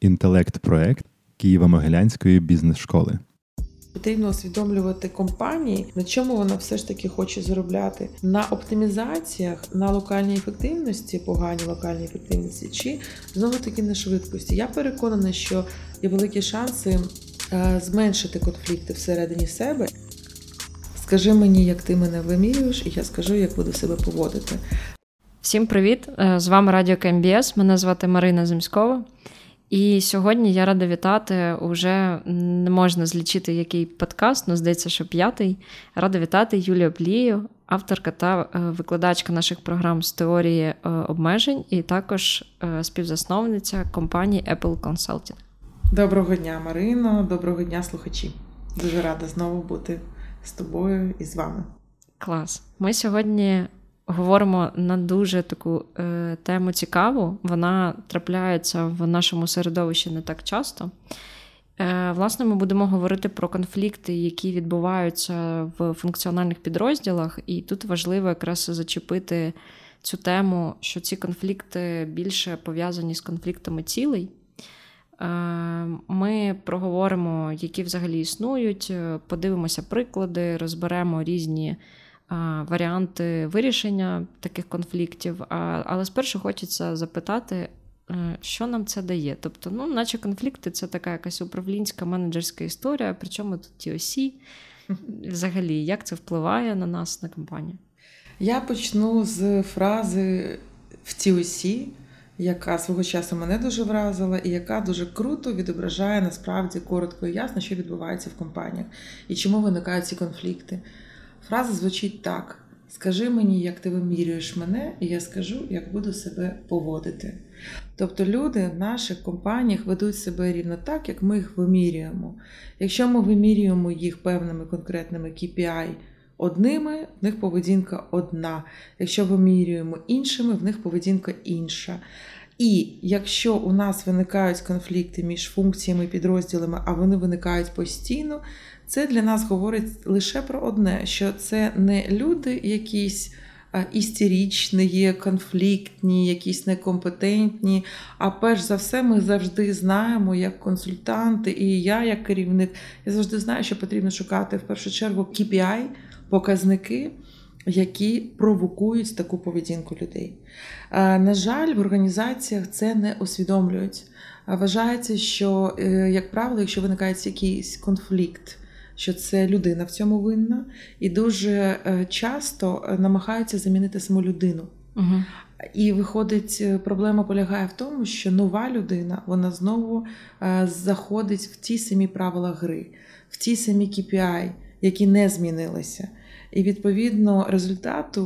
інтелект-проект Києво-Могилянської бізнес-школи. Потрібно усвідомлювати компанії, на чому вона все ж таки хоче заробляти на оптимізаціях, на локальній ефективності, поганій локальній ефективності, чи знову таки на швидкості. Я переконана, що є великі шанси е, зменшити конфлікти всередині себе. Скажи мені, як ти мене вимірюєш, і я скажу, як буду себе поводити. Всім привіт! Е, з вами Радіо КМБС. Мене звати Марина Земськова. І сьогодні я рада вітати уже не можна злічити який подкаст, але здається, що п'ятий. Рада вітати Юлію Плію, авторка та е, викладачка наших програм з теорії е, обмежень, і також співзасновниця компанії Apple Consulting. Доброго дня, Марино, доброго дня, слухачі. Дуже рада знову бути з тобою і з вами. Клас. Ми сьогодні говоримо на дуже таку е, тему цікаву. Вона трапляється в нашому середовищі не так часто. Е, Власне, ми будемо говорити про конфлікти, які відбуваються в функціональних підрозділах, і тут важливо якраз зачепити цю тему, що ці конфлікти більше пов'язані з конфліктами цілей. Е, ми проговоримо, які взагалі існують, подивимося приклади, розберемо різні варіанти вирішення таких конфліктів. Але спершу хочеться запитати, е, що нам це дає. Тобто, ну, наче конфлікти це така якась управлінська менеджерська історія, причому тут ті осі. Взагалі, як це впливає на нас, на компанію? Я почну з фрази в TOC, яка свого часу мене дуже вразила, і яка дуже круто відображає насправді коротко і ясно, що відбувається в компаніях і чому виникають ці конфлікти. Фраза звучить так: скажи мені, як ти вимірюєш мене, і я скажу, як буду себе поводити. Тобто люди в наших компаніях ведуть себе рівно так, як ми їх вимірюємо. Якщо ми вимірюємо їх певними конкретними KPI одними, в них поведінка одна. Якщо вимірюємо іншими, в них поведінка інша. І якщо у нас виникають конфлікти між функціями і підрозділами, а вони виникають постійно, це для нас говорить лише про одне: що це не люди якісь істерічні, конфліктні, якісь некомпетентні. А перш за все, ми завжди знаємо, як консультанти, і я, як керівник, я завжди знаю, що потрібно шукати в першу чергу KPI, показники. Які провокують таку поведінку людей. На жаль, в організаціях це не усвідомлюють. Вважається, що, е, як правило, якщо виникає якийсь конфлікт що це людина в цьому винна, і дуже е, часто е, намагаються замінити саму людину. Угу. І виходить, проблема полягає в тому, що нова людина вона знову заходить в ті самі правила гри, в ті самі KPI, які не змінилися. І відповідно результату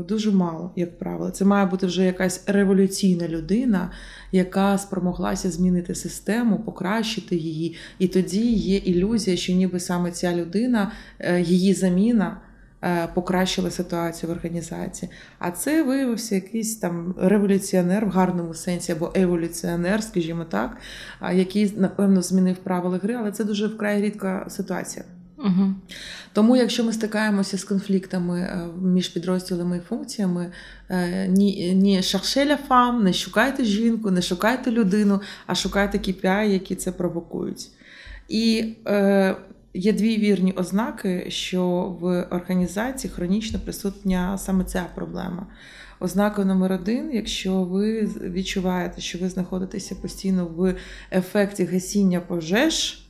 е, дуже мало, як правило. Це має бути вже якась революційна людина, яка спромоглася змінити систему, покращити її. І тоді є ілюзія, що ніби саме ця людина, е, її заміна. Е, покращила ситуацію в організації. А це виявився якийсь там революціонер в гарному сенсі або еволюціонер, скажімо так, який, напевно, змінив правила гри, але це дуже вкрай рідка ситуація. Угу. Тому, якщо ми стикаємося з конфліктами е, між підрозділами і функціями, е, ні ні шахшеля фам, не шукайте жінку, не шукайте людину, а шукайте KPI, які це провокують. І е, є дві вірні ознаки, що в організації хронічно присутня саме ця проблема. Ознака номер один, якщо ви відчуваєте, що ви знаходитеся постійно в ефекті гасіння пожеж.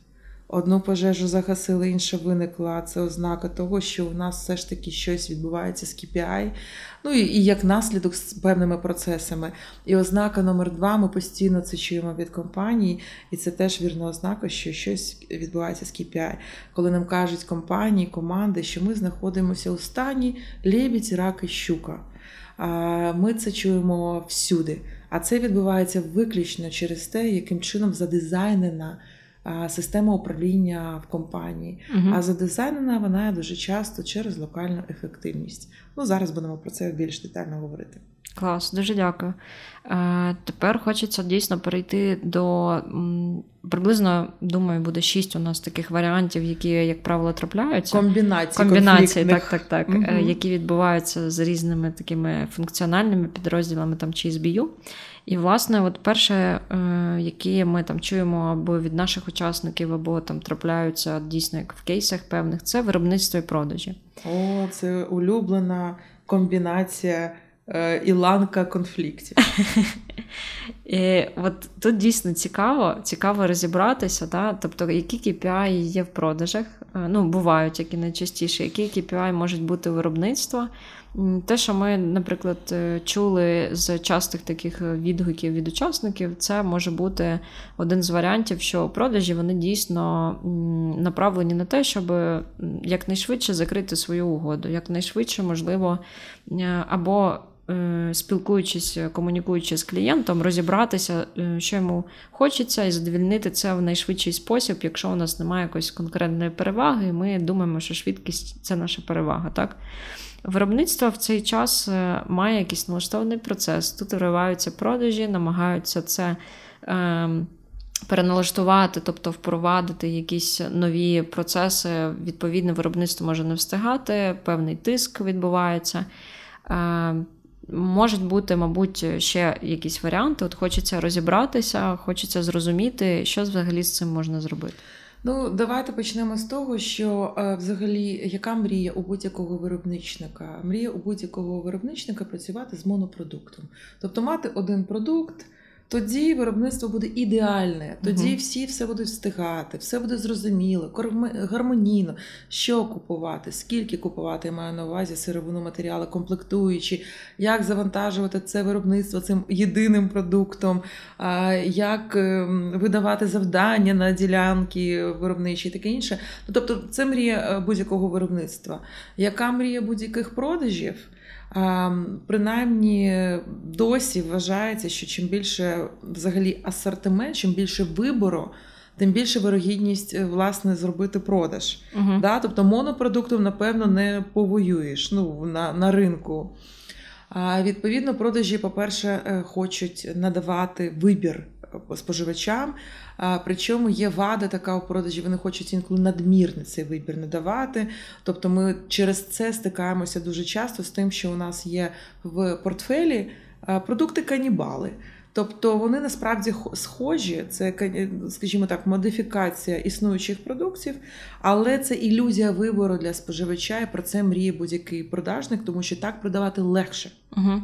Одну пожежу загасили, інша виникла. Це ознака того, що у нас все ж таки щось відбувається з KPI, ну і, і як наслідок з певними процесами. І ознака номер два, ми постійно це чуємо від компанії, і це теж вірна ознака, що щось відбувається з KPI. Коли нам кажуть компанії, команди, що ми знаходимося у стані лебідь, рак і щука. Ми це чуємо всюди. А це відбувається виключно через те, яким чином задизайнена система управління в компанії. Угу. А задизайнена вона дуже часто через локальну ефективність. Ну зараз будемо про це більш детально говорити. Клас, дуже дякую. Е, Тепер хочеться дійсно перейти до приблизно, думаю, буде шість у нас таких варіантів, які, як правило, трапляються. Комбінації, Комбінації, так, так, так, угу. які відбуваються з різними такими функціональними підрозділами там чи SBU. І, власне, от перше, е, які ми там чуємо або від наших учасників, або там трапляються дійсно як в кейсах певних, це виробництво і продажі. О, це улюблена комбінація е, і ланка конфліктів. І от тут дійсно цікаво, цікаво розібратися, да? тобто, які KPI є в продажах, Е, ну, бувають які найчастіше, які KPI можуть бути виробництва. Те, що ми, наприклад, е, чули з частих таких е, відгуків від учасників, це може бути один з варіантів, що продажі вони дійсно направлені на те, щоб якнайшвидше закрити свою угоду, якнайшвидше, можливо, е, або спілкуючись, комунікуючи з клієнтом, розібратися, що йому хочеться, і задовільнити це в найшвидший спосіб, якщо у нас немає якоїсь конкретної переваги, і ми думаємо, що швидкість це наша перевага. Так? Виробництво в цей час е, має якийсь налаштований процес. Тут вириваються продажі, намагаються це. Е, Переналаштувати, тобто впровадити якісь нові процеси, відповідне виробництво може не встигати, певний тиск відбувається. Е, Можуть бути, мабуть, ще якісь варіанти. От хочеться розібратися, хочеться зрозуміти, що взагалі з цим можна зробити. Ну, давайте почнемо з того, що е, взагалі яка мрія у будь-якого виробничника? Мрія у будь-якого виробничника працювати з монопродуктом. Тобто мати один продукт, тоді виробництво буде ідеальне, тоді Мгм. всі все будуть встигати, все буде зрозуміло, гармонійно, що купувати, скільки купувати, я маю на увазі сировину матеріали, комплектуючі, як завантажувати це виробництво цим єдиним продуктом, як ем, видавати завдання на ділянки виробничі і таке інше. Ну, тобто, це мрія е, будь-якого виробництва. Яка мрія будь-яких продажів? Принаймні досі вважається, що чим більше взагалі асортимент, чим більше вибору, тим більше вирогідність е, власне зробити продаж. Угу. Да? Тобто монопродуктом, напевно, не повоюєш ну, на, на ринку. А, відповідно, продажі, по-перше, е, хочуть надавати вибір споживачам. Причому є вада така у продажі, вони хочуть інколи надмірний цей вибір надавати. Тобто ми через це стикаємося дуже часто з тим, що у нас є в портфелі продукти канібали. Тобто вони насправді схожі, це, скажімо так, модифікація існуючих продуктів, але це ілюзія вибору для споживача, і про це мріє будь-який продажник, тому що так продавати легше. Угу.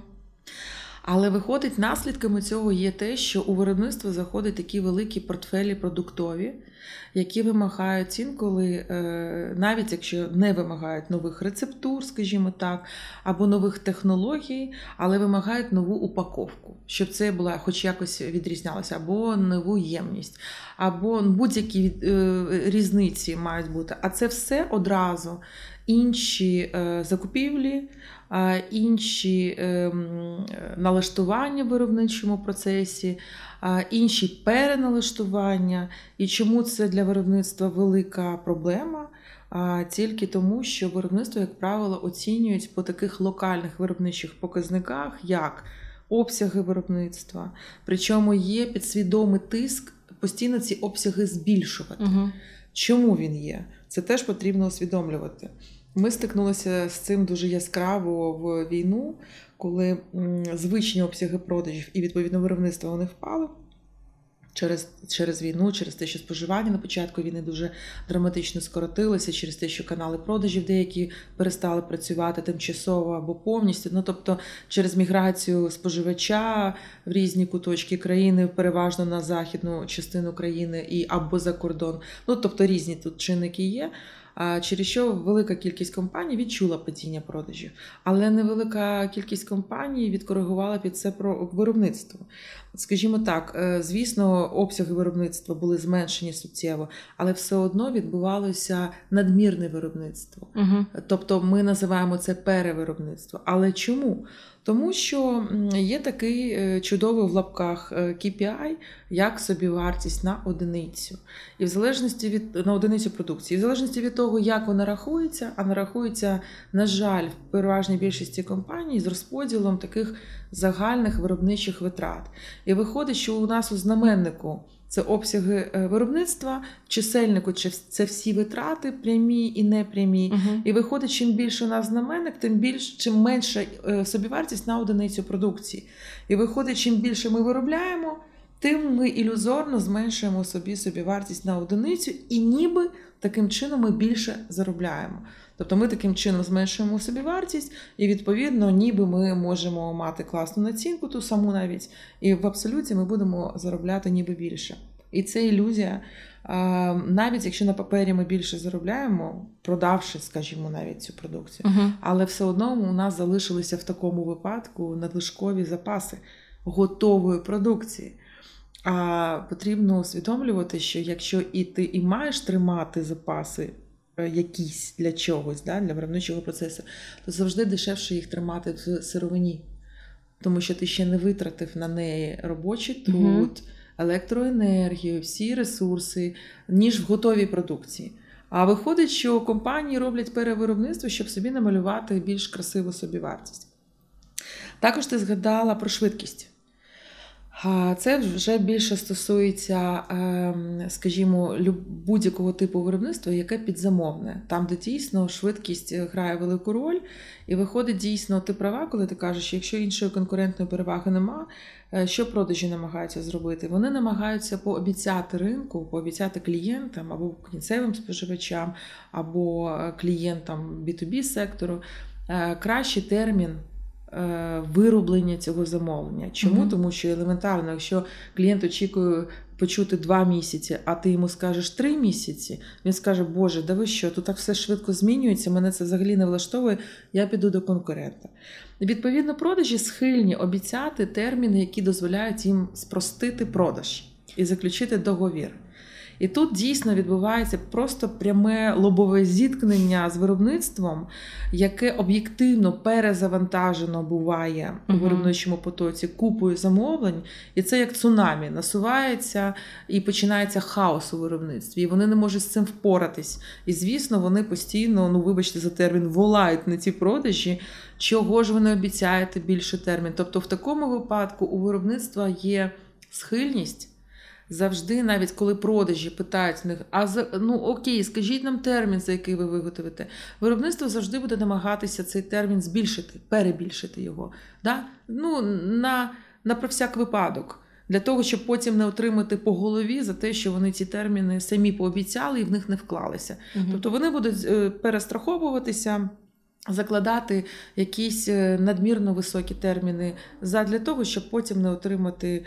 Але виходить, наслідками цього є те, що у виробництво заходять такі великі портфелі продуктові, які вимагають інколи, е, навіть якщо не вимагають нових рецептур, скажімо так, або нових технологій, але вимагають нову упаковку, щоб це була хоч якось відрізнялося, або нову ємність, або будь-які е, різниці мають бути. А це все одразу інші е, закупівлі, інші ем, налаштування в виробничому процесі, інші переналаштування. І чому це для виробництва велика проблема? Тільки тому, що виробництво, як правило, оцінюють по таких локальних виробничих показниках, як обсяги виробництва. Причому є підсвідомий тиск постійно ці обсяги збільшувати. Угу. Чому він є? Це теж потрібно усвідомлювати. Ми стикнулися з цим дуже яскраво в війну, коли звичні обсяги продажів і відповідно виробництва вони впали. Через, через війну, через те, що споживання на початку війни дуже драматично скоротилося, через те, що канали продажів деякі перестали працювати тимчасово або повністю. Ну тобто, через міграцію споживача в різні куточки країни, переважно на західну частину країни і або за кордон. Ну тобто різні тут чинники є. Через що велика кількість компаній відчула падіння продажів, але невелика кількість компаній відкоригувала під це про виробництво. Скажімо так, е, звісно, обсяги виробництва були зменшені суттєво, але все одно відбувалося надмірне виробництво. Угу. Тобто ми називаємо це перевиробництво. Але чому? Тому що є такий е, чудовий в лапках е, KPI, як собівартість на одиницю. І в залежності від на одиницю продукції, і в залежності від того, як вона рахується, а вона рахується, на жаль, в переважній більшості компаній з розподілом таких загальних виробничих витрат. І виходить, що у нас у знаменнику Це обсяги е, виробництва, чисельнику чи це всі витрати, прямі і непрямі. Угу. І виходить, чим більше у нас знаменник, тим більш чим менша е, собівартість на одиницю продукції. І виходить, чим більше ми виробляємо, тим ми ілюзорно зменшуємо собі собівартість на одиницю, і ніби таким чином ми більше заробляємо. Тобто ми таким чином зменшуємо собівартість, і відповідно, ніби ми можемо мати класну націнку, ту саму навіть, і в абсолюті ми будемо заробляти ніби більше. І це ілюзія. Навіть якщо на папері ми більше заробляємо, продавши, скажімо, навіть цю продукцію, Угу. але все одно у нас залишилися в такому випадку надлишкові запаси готової продукції. А потрібно усвідомлювати, що якщо і ти і маєш тримати запаси якісь для чогось, да, для виробничого процесу, то завжди дешевше їх тримати в сировині. Тому що ти ще не витратив на неї робочий труд, Мгм. електроенергію, всі ресурси, ніж в готовій продукції. А виходить, що компанії роблять перевиробництво, щоб собі намалювати більш красиву собівартість. Також ти згадала про швидкість. Це вже більше стосується, ем, скажімо, будь-якого типу виробництва, яке підзамовне, там, де дійсно швидкість грає велику роль, і виходить дійсно, ти права, коли ти кажеш, що якщо іншої конкурентної переваги нема, е, що продажі намагаються зробити? Вони намагаються пообіцяти ринку, пообіцяти клієнтам або кінцевим споживачам, або е, клієнтам B2B сектору е, кращий термін е, вироблення цього замовлення. Чому? Мгм. Тому що елементарно, якщо клієнт очікує почути два місяці, а ти йому скажеш три місяці, він скаже, Боже, да ви що, тут так все швидко змінюється, мене це взагалі не влаштовує, я піду до конкурента. Відповідно, продажі схильні обіцяти терміни, які дозволяють їм спростити продаж і заключити договір. І тут дійсно відбувається просто пряме лобове зіткнення з виробництвом, яке об'єктивно перезавантажено буває у виробничому потоці купою замовлень, і це як цунамі насувається і починається хаос у виробництві. І вони не можуть з цим впоратись. І звісно, вони постійно, ну вибачте за термін, волають на ці продажі. Чого ж ви не обіцяєте більше термін? Тобто, в такому випадку у виробництва є схильність. Завжди, навіть коли продажі питають в них, а за ну окей, скажіть нам термін, за який ви виготовите. Виробництво завжди буде намагатися цей термін збільшити, перебільшити його. Да? Ну, на, на про всяк випадок. Для того, щоб потім не отримати по голові за те, що вони ці терміни самі пообіцяли і в них не вклалися. Тобто вони будуть е, перестраховуватися, закладати якісь е, надмірно високі терміни задля того, щоб потім не отримати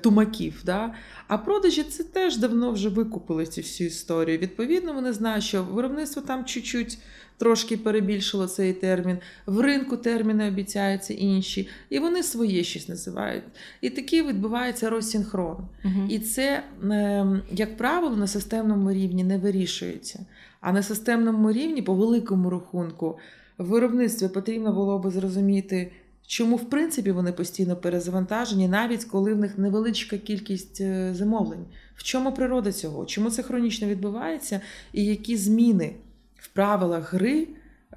тумаків. Да? А продажі це теж давно вже викупили цю всю історію. Відповідно, вони знають, що виробництво там чуть-чуть трошки перебільшило цей термін, в ринку терміни обіцяються інші, і вони своє щось називають. І такий відбувається розсінхрон. Мгм. І це, е, як правило, на системному рівні не вирішується. А на системному рівні, по великому рахунку, в виробництві потрібно було би зрозуміти, чому в принципі вони постійно перезавантажені, навіть коли в них невеличка кількість е, замовлень. В чому природа цього? Чому це хронічно відбувається, і які зміни в правилах гри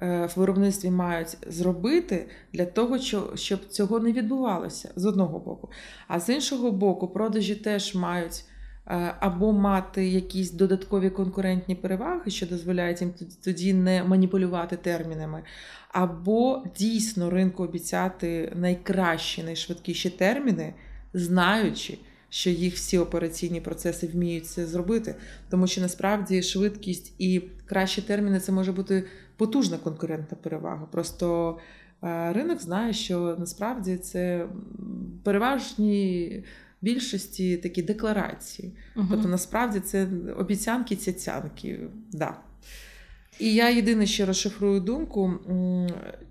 е, в виробництві мають зробити для того, щоб цього не відбувалося з одного боку. А з іншого боку, продажі теж мають е, або мати якісь додаткові конкурентні переваги, що дозволяють їм тоді не маніпулювати термінами, або дійсно ринку обіцяти найкращі, найшвидкіші терміни, знаючи, що їх всі операційні процеси вміють це зробити. Тому що насправді швидкість і кращі терміни це може бути потужна конкурентна перевага. Просто е, ринок знає, що насправді це переважні більшості такі декларації. Мгм. Тобто, насправді це обіцянки, цяцянки. Да. І я єдине ще розшифрую думку,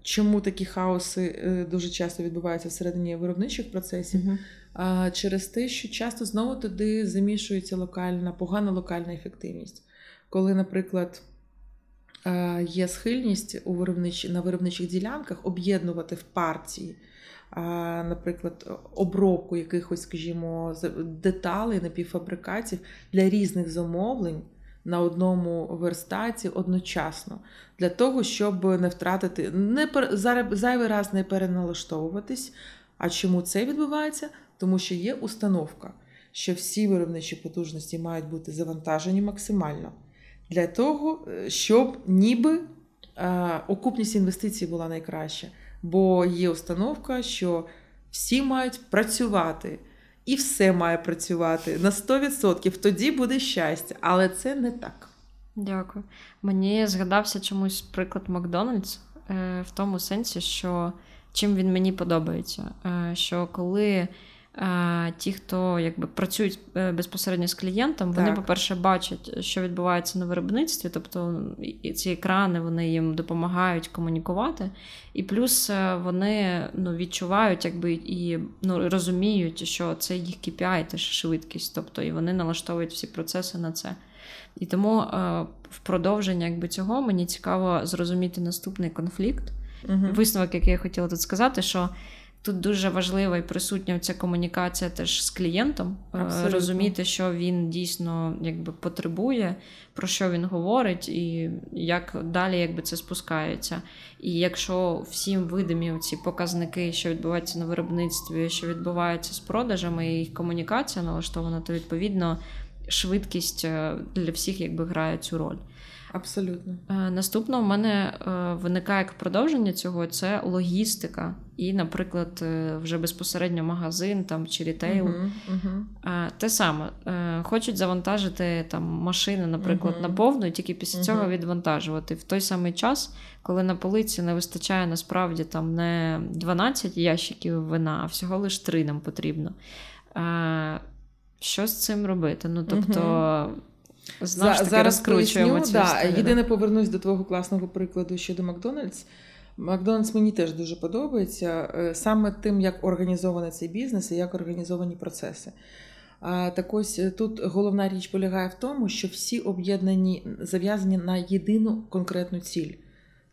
чому такі хаоси е, дуже часто відбуваються всередині виробничих процесів. А, через те, що часто знову туди замішується локальна, погана локальна ефективність. Коли, наприклад, е, є схильність у виробнич... на виробничих ділянках об'єднувати в партії, наприклад, обробку якихось, скажімо, деталей, напівфабрикатів для різних замовлень. На одному верстаті одночасно для того, щоб не втратити, не зайвий раз не переналаштовуватись. А чому це відбувається? Тому що є установка, що всі виробничі потужності мають бути завантажені максимально для того, е, щоб ніби е, окупність інвестицій була найкраща. Бо є установка, що всі мають працювати. І все має працювати на 100%. Тоді буде щастя, але це не так. Дякую. Мені згадався чомусь приклад Макдональдс е, в тому сенсі, що чим він мені подобається. Е, що коли ті, хто якби працюють е, безпосередньо з клієнтом, вони, Так. по-перше, бачать, що відбувається на виробництві, тобто і ці екрани вони їм допомагають комунікувати, і плюс е, вони ну, відчувають якби, і ну, розуміють, що це їх KPI, теж швидкість, тобто і вони налаштовують всі процеси на це. І тому е, в продовження якби, цього мені цікаво зрозуміти наступний конфлікт. Угу. Висновок, який я хотіла тут сказати, що тут дуже важлива і присутня ця комунікація теж з клієнтом, е, Абсолютно. розуміти, що він дійсно якби потребує, про що він говорить, і як далі якби це спускається. І якщо всім видимі ці показники, що відбувається на виробництві, що відбувається з продажами, і їх комунікація налаштована, то відповідно швидкість е, для всіх якби грає цю роль. Абсолютно. Е, Наступно в мене е, виникає як продовження цього це логістика. І, наприклад, е, вже безпосередньо магазин там, чи рітейл. Угу. Е, Те саме, хочуть завантажити там машини, наприклад, Мгм. на повну, і тільки після цього відвантажувати. В той самий час, коли на полиці не вистачає насправді там не 12 ящиків вина, а всього лише 3 нам потрібно. Що з цим робити? Ну, тобто, знову ж таки, Зараз поясню, цю да. Єдине повернусь до твого класного прикладу щодо Макдональдс. Макдональдс мені теж дуже подобається е, саме тим, як організований цей бізнес і як організовані процеси. А так ось е, тут головна річ полягає в тому, що всі об'єднані зав'язані на єдину конкретну ціль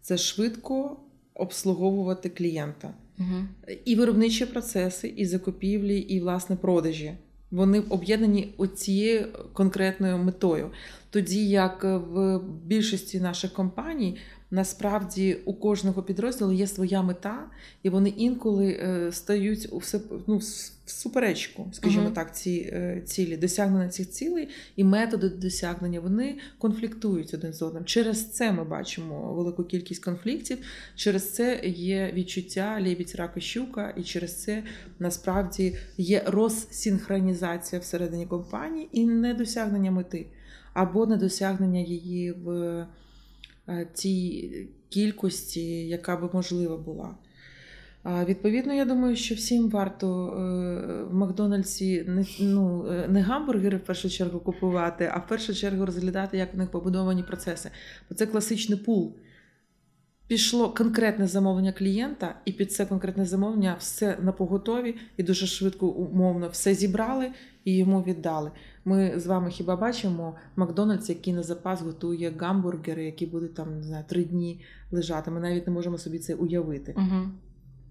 це швидко обслуговувати клієнта. Мгм. І виробничі процеси, і закупівлі, і власне продажі. Вони об'єднані оцією конкретною метою. Тоді як в більшості наших компаній насправді у кожного підрозділу є своя мета, і вони інколи е, стають у все ну, в суперечку, скажімо Мгм. так, ці е, цілі, досягнення цих цілей і методи досягнення вони конфліктують один з одним. Через це ми бачимо велику кількість конфліктів. Через це є відчуття лебідь, рак і щука, і через це насправді є розсинхронізація всередині компанії і недосягнення мети, або недосягнення її в тій кількості, яка би можлива була. Відповідно, я думаю, що всім варто е, в Макдональдсі не, ну, е, не гамбургери в першу чергу купувати, а в першу чергу розглядати, як в них побудовані процеси. Бо це класичний пул. Пішло конкретне замовлення клієнта, і під це конкретне замовлення все на поготові і дуже швидко, умовно, все зібрали і йому віддали. Ми з вами хіба бачимо Макдональдс, який на запас готує гамбургери, які будуть там не знаю, три дні лежати. Ми навіть не можемо собі це уявити. Мгм.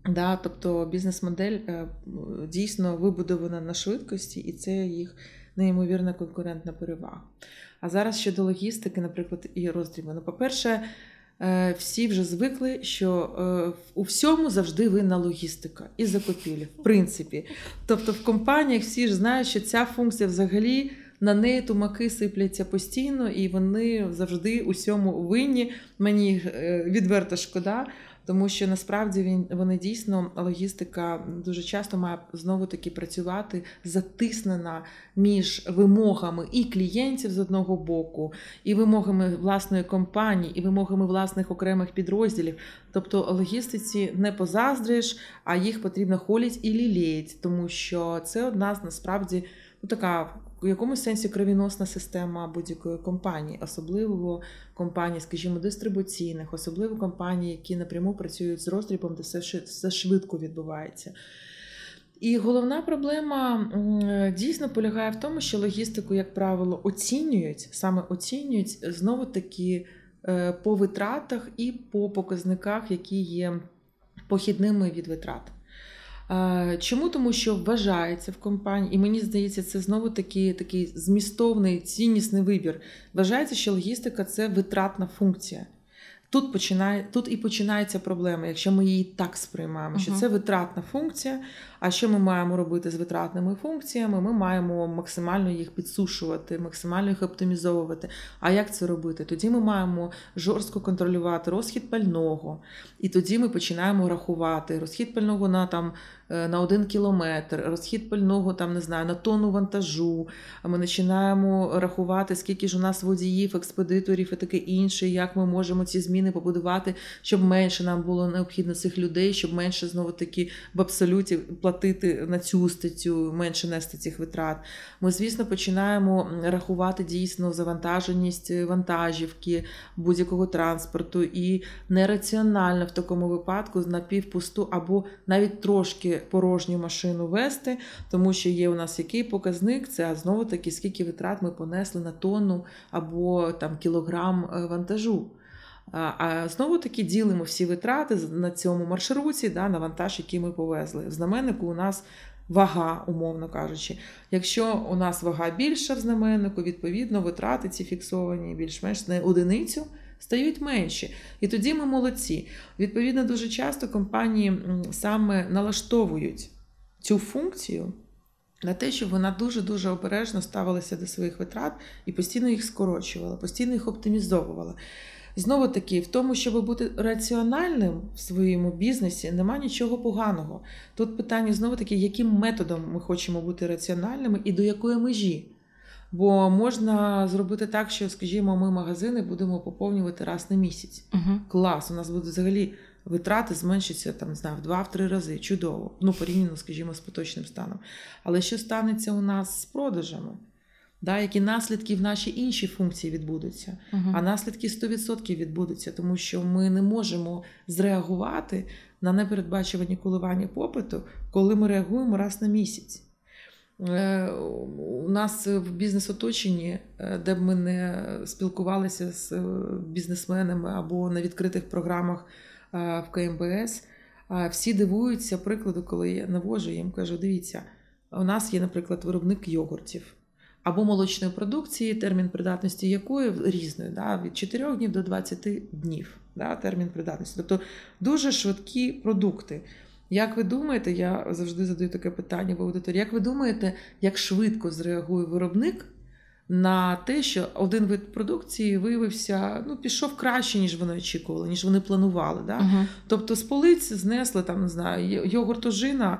Да, тобто бізнес-модель е, дійсно вибудована на швидкості, і це їх неймовірна конкурентна перевага. А зараз щодо логістики, наприклад, і роздрібу. Ну, по-перше, всі вже звикли, що е, у всьому завжди винна логістика і закупівлі, в принципі. Тобто в компаніях всі ж знають, що ця функція взагалі. На неї тумаки сипляться постійно, і вони завжди усьому винні. Мені е, відверто шкода, тому що насправді він вони дійсно логістика дуже часто має знову таки працювати затиснена між вимогами і клієнтів з одного боку, і вимогами власної компанії, і вимогами власних окремих підрозділів. Тобто логістиці не позаздриш, а їх потрібно холіть і лілеять, тому що це одна з насправді ну така. В якомусь сенсі кровіносна система будь-якої компанії, особливо компаній, скажімо, дистрибуційних, особливо компаній, які напряму працюють з роздрібом, де все, все швидко відбувається. І головна проблема дійсно полягає в тому, що логістику, як правило, оцінюють, саме оцінюють знову таки е, по витратах і по показниках, які є похідними від витрат. Е, Чому? Тому що вважається в компанії, і мені здається, це знову таки такий змістовний ціннісний вибір. Вважається, що логістика це витратна функція. Тут починає тут і починається проблема, якщо ми її так сприймаємо, що це витратна функція, А що ми маємо робити з витратними функціями? Ми маємо максимально їх підсушувати, максимально їх оптимізовувати. А як це робити? Тоді ми маємо жорстко контролювати розхід пального, і тоді ми починаємо рахувати розхід пального на там е, на один кілометр, розхід пального там не знаю на тонну вантажу. Ми починаємо рахувати, скільки ж у нас водіїв, експедиторів і таке інше, як ми можемо ці зміни побудувати, щоб менше нам було необхідно цих людей, щоб менше знову таки в абсолюті платити на цю статтю, менше нести цих витрат. Ми, звісно, починаємо рахувати дійсно завантаженість вантажівки будь-якого транспорту і нераціонально в такому випадку на півпусту або навіть трошки порожню машину вести, тому що є у нас який показник, це знову таки скільки витрат ми понесли на тонну або там кілограм е, вантажу. А знову таки ділимо всі витрати на цьому маршруті, да, на вантаж, який ми повезли. В знаменнику у нас вага, умовно кажучи. Якщо у нас вага більша в знаменнику, відповідно, витрати ці фіксовані більш-менш на одиницю. Стають менші. І тоді ми молодці. Відповідно, дуже часто компанії саме налаштовують цю функцію на те, щоб вона дуже-дуже обережно ставилася до своїх витрат і постійно їх скорочувала, постійно їх оптимізовувала. Знову таки, в тому, щоб бути раціональним в своєму бізнесі, нема нічого поганого. Тут питання знову таки, яким методом ми хочемо бути раціональними і до якої межі. Бо можна зробити так, що, скажімо, ми магазини будемо поповнювати раз на місяць. Угу. Клас, у нас будуть взагалі витрати зменшаться там, не знаю, в два-три рази. Чудово. Ну, порівняно, скажімо, з поточним станом. Але що станеться у нас з продажами? Да, Які наслідки в наші інші функції відбудуться, угу. а наслідки 100% відбудуться, тому що ми не можемо зреагувати на непередбачувані коливання попиту, коли ми реагуємо раз на місяць. Е, у нас в бізнес-оточенні, е, де б ми не спілкувалися з е, бізнесменами або на відкритих програмах в КМБС, всі дивуються прикладу, коли я навожу їм кажу: дивіться, у нас є, наприклад, виробник йогуртів або молочної продукції, термін придатності якої різної, да, від 4 днів до 20 днів да, термін придатності. Тобто дуже швидкі продукти. Як ви думаєте, я завжди задаю таке питання в аудиторії, як ви думаєте, як швидко зреагує виробник на те, що один вид продукції виявився, ну, пішов краще, ніж вони очікували, ніж вони планували. Да? Угу. Тобто з полиць знесли там, не знаю, йогуртожина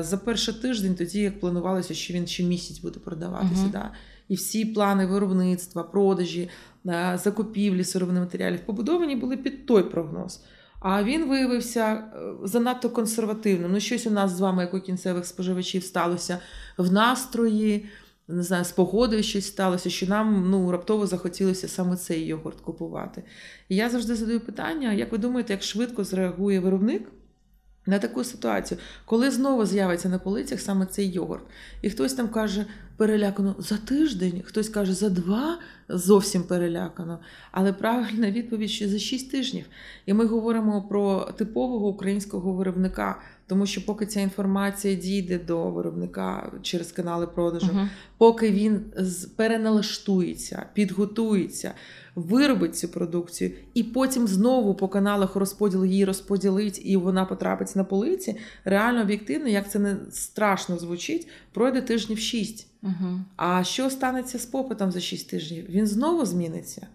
за перший тиждень, тоді як планувалося, що він ще місяць буде продаватися. Угу. Да? І всі плани виробництва, продажі, е, закупівлі сировини матеріалів побудовані були під той прогноз. А він виявився е, занадто консервативним. Ну, щось у нас з вами, як у кінцевих споживачів, сталося в настрої, не знаю, з погодою щось сталося, що нам ну, раптово захотілося саме цей йогурт купувати. І я завжди задаю питання: як ви думаєте, як швидко зреагує виробник? На таку ситуацію, коли знову з'явиться на полицях саме цей йогурт, і хтось там каже перелякано за тиждень, хтось каже за два зовсім перелякано. Але правильна відповідь, що за шість тижнів. І ми говоримо про типового українського виробника, тому що поки ця інформація дійде до виробника через канали продажу, Угу. поки він переналаштується, підготується виробить цю продукцію, і потім знову по каналах розподілу її розподілить, і вона потрапить на полиці. Реально об'єктивно, як це не страшно звучить, пройде тижнів шість. Угу. А що станеться з попитом за шість тижнів? Він знову зміниться.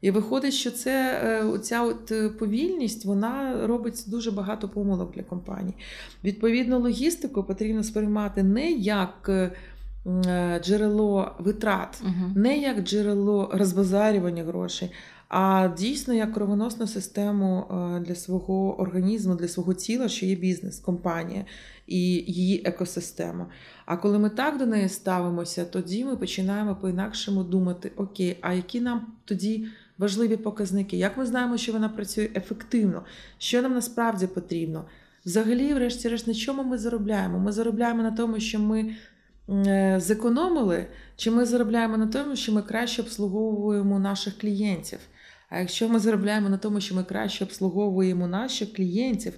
І виходить, що це е, ця от е, повільність вона робить дуже багато помилок для компаній. Відповідно, логістику потрібно сприймати не як е, джерело витрат, Угу. не як джерело розбазарювання грошей, а дійсно як кровоносну систему для свого організму, для свого тіла, що є бізнес, компанія і її екосистема. А коли ми так до неї ставимося, тоді ми починаємо по-інакшому думати: окей, а які нам тоді важливі показники? Як ми знаємо, що вона працює ефективно? Що нам насправді потрібно? Взагалі, врешті-решт, на чому ми заробляємо? Ми заробляємо на тому, що ми е, зекономили, чи ми заробляємо на тому, що ми краще обслуговуємо наших клієнтів? А якщо ми заробляємо на тому, що ми краще обслуговуємо наших клієнтів,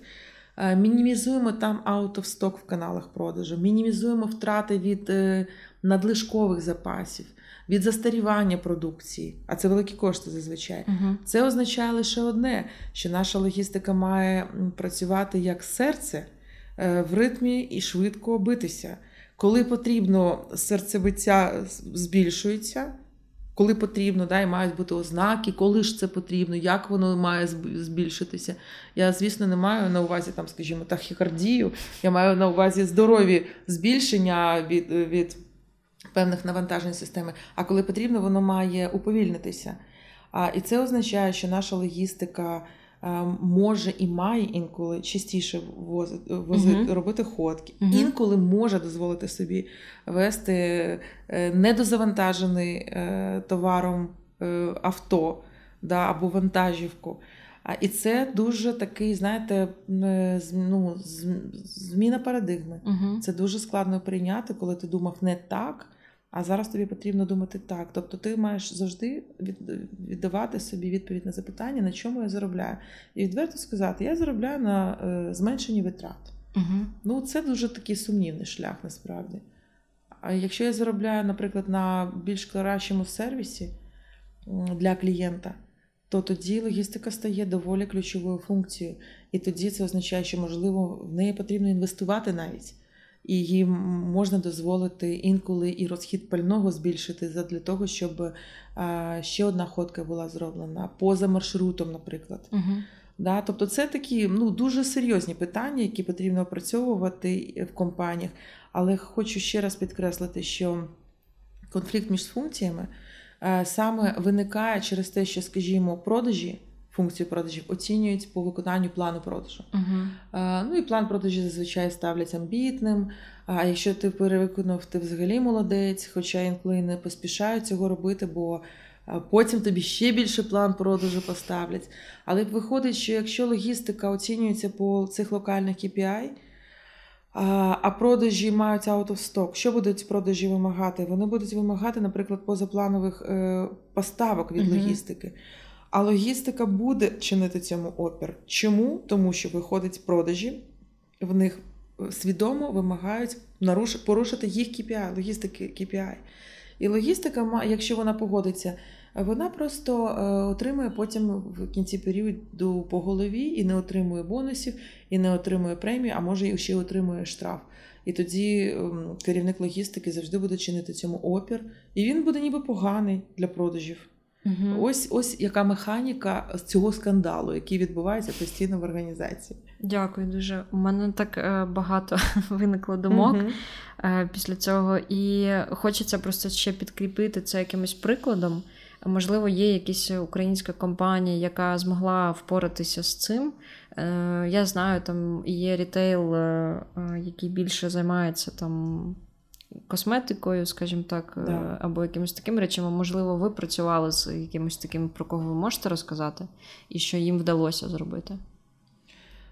е, мінімізуємо там out of stock в каналах продажу, мінімізуємо втрати від е, надлишкових запасів, від застарівання продукції, а це великі кошти зазвичай. Угу. Це означає лише одне: що наша логістика має працювати як серце е, в ритмі і швидко битися. Коли потрібно, серцебиття збільшується. Коли потрібно, да, і мають бути ознаки, коли ж це потрібно, як воно має збільшитися. Я, звісно, не маю на увазі, там, скажімо, тахікардію, я маю на увазі здорові збільшення від, від певних навантажень системи. А коли потрібно, воно має уповільнитися. А, і це означає, що наша логістика може і має інколи частіше возити, возити, Мгм. робити ходки. Мгм. Інколи може дозволити собі вести е, недозавантажений е, товаром е, авто да, або вантажівку. А, і це дуже такий, знаєте, е, ну, зміна парадигми. Угу. Це дуже складно прийняти, коли ти думав не так, а зараз тобі потрібно думати так. Тобто ти маєш завжди від- віддавати собі відповідь на запитання, на чому я заробляю. І відверто сказати, я заробляю на е, зменшенні витрат. Угу. Ну, це дуже такий сумнівний шлях насправді. А якщо я заробляю, наприклад, на більш кращому сервісі для клієнта, то тоді логістика стає доволі ключовою функцією. І тоді це означає, що, можливо, в неї потрібно інвестувати навіть. І їй можна дозволити інколи і розхід пального збільшити для того, щоб ще одна ходка була зроблена поза маршрутом, наприклад. Угу. Да, тобто це такі ну, дуже серйозні питання, які потрібно опрацьовувати в компаніях. Але хочу ще раз підкреслити, що конфлікт між функціями е, саме виникає через те, що, скажімо, продажі, функцію продажів оцінюють по виконанню плану продажу. Е, Ну і план продажі зазвичай ставлять амбітним. А якщо ти перевиконав, ти взагалі молодець, хоча інколи не поспішають цього робити, бо е, потім тобі ще більше план продажу поставлять. Але виходить, що якщо логістика оцінюється по цих локальних KPI, а продажі мають out of stock, що будуть продажі вимагати? Вони будуть вимагати, наприклад, позапланових е, поставок від Мгм. логістики. А логістика буде чинити цьому опір. Чому? Тому що виходить продажі, в них е, свідомо вимагають порушити їх KPI, логістики KPI. І логістика, якщо вона погодиться, вона просто е, отримує потім в кінці періоду по голові і не отримує бонусів, і не отримує премію, а може і ще отримує штраф. І тоді ем, керівник логістики завжди буде чинити цьому опір, і він буде ніби поганий для продажів. Угу. Ось ось яка механіка цього скандалу, який відбувається постійно в організації. Дякую дуже. У мене так е, багато виникло думок е, після цього, і хочеться просто ще підкріпити це якимось прикладом. Можливо, є якась українська компанія, яка змогла впоратися з цим. Е, Я знаю, там є рітейл, який більше займається там косметикою, скажімо так, е, Да. або якимось таким речами. Можливо, ви працювали з якимось таким, про кого ви можете розказати, і що їм вдалося зробити.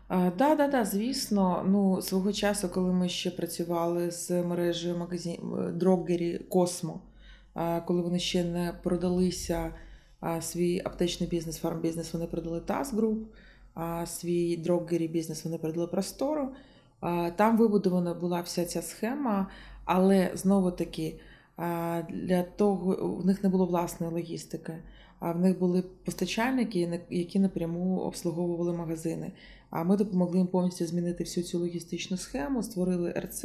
Так, да, да, да, звісно. Ну, свого часу, коли ми ще працювали з мережею магазин Дроггері Космо, коли вони ще не продалися свій аптечний бізнес, фармбізнес, вони продали TAS Group, а свій Дроггері бізнес вони продали Простору. Там вибудована була вся ця схема, але знову таки для того в них не було власної логістики. А в них були постачальники, які напряму обслуговували магазини. А ми допомогли їм повністю змінити всю цю логістичну схему, створили РЦ,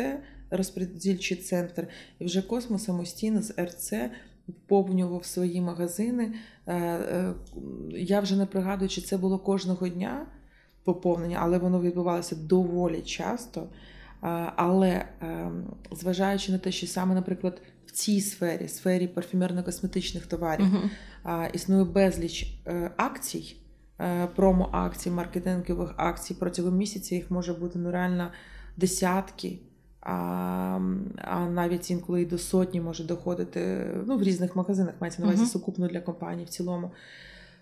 розподільчий центр, і вже Космо самостійно з РЦ поповнював свої магазини. Е, е, Я вже не пригадую, чи це було кожного дня поповнення, але воно відбувалося доволі часто. Але е, зважаючи на те, що саме, наприклад, в цій сфері, сфері парфюмерно-косметичних товарів, а, існує безліч е, акцій, е, промо-акцій, маркетингових акцій протягом місяця. Їх може бути ну реально десятки, а, а навіть інколи і до сотні може доходити ну, в різних магазинах, мається на увазі Мгм. сукупно для компаній в цілому.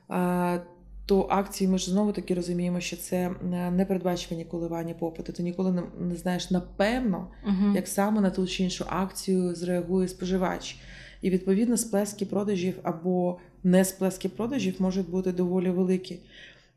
А, то акції ми ж знову таки розуміємо, що це е, непередбачувані коливання попиту. Ти ніколи не, не знаєш напевно, Угу. як саме на ту чи іншу акцію зреагує споживач. І відповідно сплески продажів або не сплески продажів можуть бути доволі великі.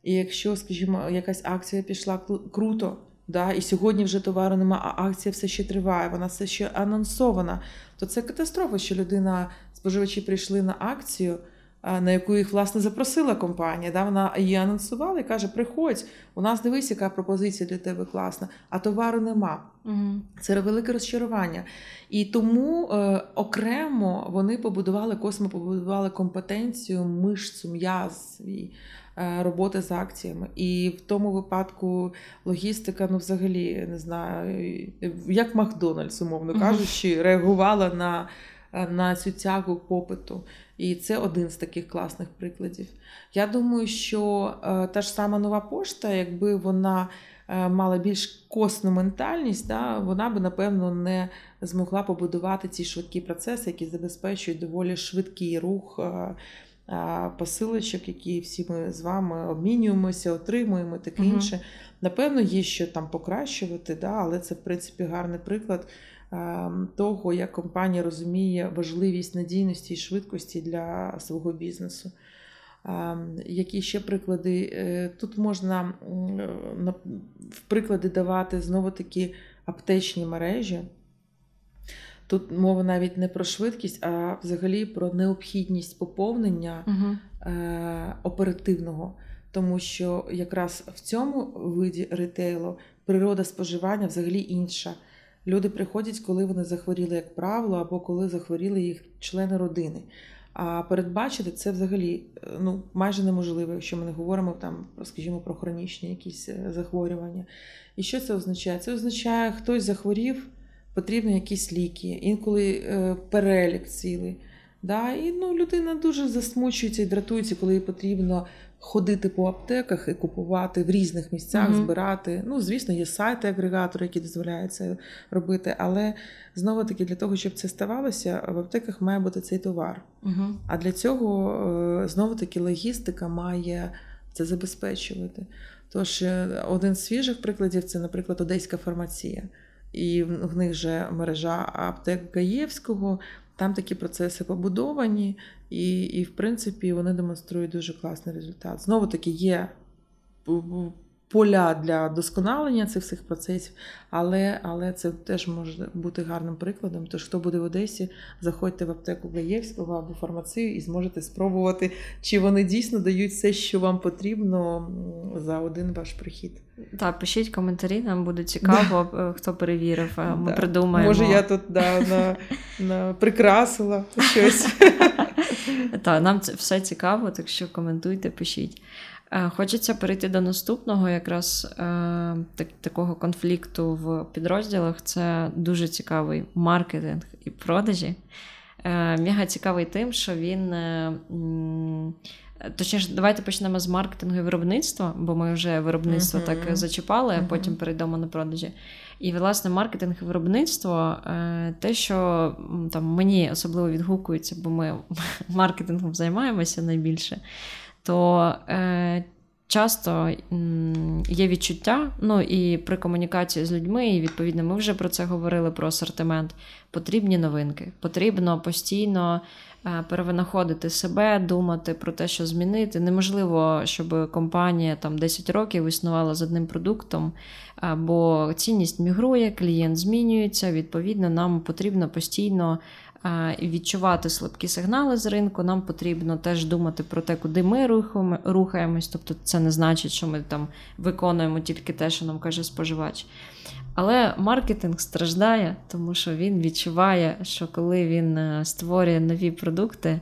І якщо, скажімо, якась акція пішла круто, да, і сьогодні вже товару нема, а акція все ще триває, вона все ще анонсована, то це катастрофа, що людина, споживачі прийшли на акцію, на яку їх власне запросила компанія. Да? Вона її анонсувала і каже: Приходь, у нас дивись, яка пропозиція для тебе класна, а товару нема. Угу. Це велике розчарування. І тому е, окремо вони побудували, космо побудували компетенцію, мишцю, м'яз свій е, роботи з акціями. І в тому випадку логістика, ну взагалі не знаю, як Макдональдс, умовно кажучи, реагувала на, е, на цю тягу попиту. І це один з таких класних прикладів. Я думаю, що е, та ж сама нова пошта, якби вона е, мала більш косну ментальність, да, вона би, напевно, не змогла побудувати ці швидкі процеси, які забезпечують доволі швидкий рух е, е, посилочок, які всі ми з вами обмінюємося, отримуємо таке Мгм. інше. Напевно, є що там покращувати, да, але це, в принципі, гарний приклад е, того, як компанія розуміє важливість надійності і швидкості для свого бізнесу. Ем, Які ще приклади? Е, Тут можна е, в приклади давати знову таки аптечні мережі. Тут мова навіть не про швидкість, а взагалі про необхідність поповнення Угу. оперативного. Тому що якраз в цьому виді ретейлу природа споживання взагалі інша. Люди приходять, коли вони захворіли, як правило, або коли захворіли їх члени родини. А передбачити це взагалі е, ну, майже неможливо, якщо ми не говоримо там, скажімо, про хронічні якісь е, захворювання. І що це означає? Це означає, хтось захворів, потрібні якісь ліки, інколи е, перелік цілий. Да? І ну, людина дуже засмучується і дратується, коли їй потрібно ходити по аптеках і купувати в різних місцях, Мгм. збирати. Ну, звісно, є сайти-агрегатори, які дозволяють це робити, але знову таки для того, щоб це ставалося, в аптеках має бути цей товар. Угу. А для цього е, знову таки логістика має це забезпечувати. Тож е, один з свіжих прикладів це, наприклад, Одеська фармація. І в в них же мережа аптек Гаєвського. Там такі процеси побудовані, і, і в принципі вони демонструють дуже класний результат. Знову таки є поля для досконалення цих всіх процесів, але, але це теж може бути гарним прикладом. Тож, хто буде в Одесі, заходьте в аптеку Гаєвського або фармацію і зможете спробувати, чи вони дійсно дають все, що вам потрібно за один ваш прихід. Так, пишіть коментарі, нам буде цікаво, е, хто перевірив. е, Ми Да. придумаємо. Може, я тут да, на, на, прикрасила щось. Так, нам це все цікаво, так що коментуйте, пишіть. Е, Хочеться перейти до наступного, якраз е, так, такого конфлікту в підрозділах. Це дуже цікавий маркетинг і продажі. Е, Мега цікавий тим, що він. Точніше, давайте почнемо з маркетингу і виробництва, бо ми вже виробництво Мгм. так зачіпали, а потім перейдемо на продажі. І, власне, маркетинг і виробництво те, що там мені особливо відгукується, бо ми маркетингом займаємося найбільше, то е, часто є відчуття, ну і при комунікації з людьми, і відповідно, ми вже про це говорили про асортимент. Потрібні новинки. Потрібно постійно е, перевинаходити себе, думати про те, що змінити. Неможливо, щоб компанія там 10 років існувала з одним продуктом, бо цінність мігрує, клієнт змінюється. Відповідно, нам потрібно постійно відчувати слабкі сигнали з ринку. Нам потрібно теж думати про те, куди ми рухаємось. Тобто, це не значить, що ми там виконуємо тільки те, що нам каже споживач. Але маркетинг страждає, тому що він відчуває, що коли він е, створює нові продукти,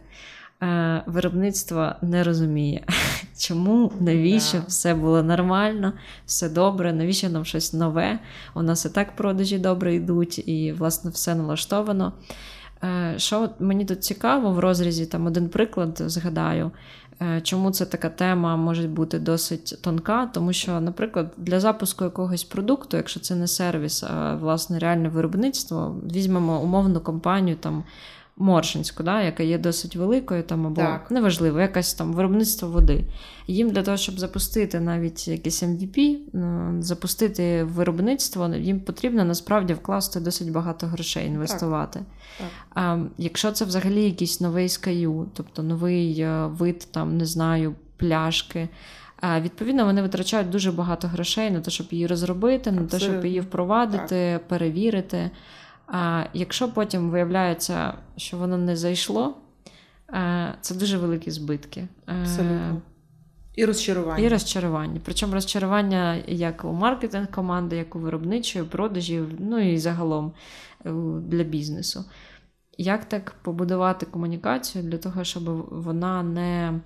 е, виробництво не розуміє, чому, навіщо все було нормально, все добре, навіщо нам щось нове. У нас і так продажі добре йдуть, і, власне, все налаштовано. Е, Що мені тут цікаво, в розрізі там один приклад згадаю. Е, Чому це така тема може бути досить тонка? Тому що, наприклад, для запуску якогось продукту, якщо це не сервіс, а власне реальне виробництво, візьмемо умовну компанію там Моршинську, да, яка є досить великою, там або Так. неважливо, якась там виробництво води. Їм для того, щоб запустити навіть якийсь MVP, е, запустити виробництво, їм потрібно насправді вкласти досить багато грошей, інвестувати. Так. А, якщо це взагалі якийсь новий SKU, тобто новий е, вид, там, не знаю, пляшки. а, Відповідно, вони витрачають дуже багато грошей на те, щоб її розробити, на те, щоб її впровадити, перевірити. А якщо потім виявляється, що воно не зайшло, е, це дуже великі збитки. Е, Абсолютно. І розчарування. І розчарування. Причому розчарування як у маркетинг команди, як у виробничої, продажів, ну і загалом е, для бізнесу. Як так побудувати комунікацію для того, щоб вона не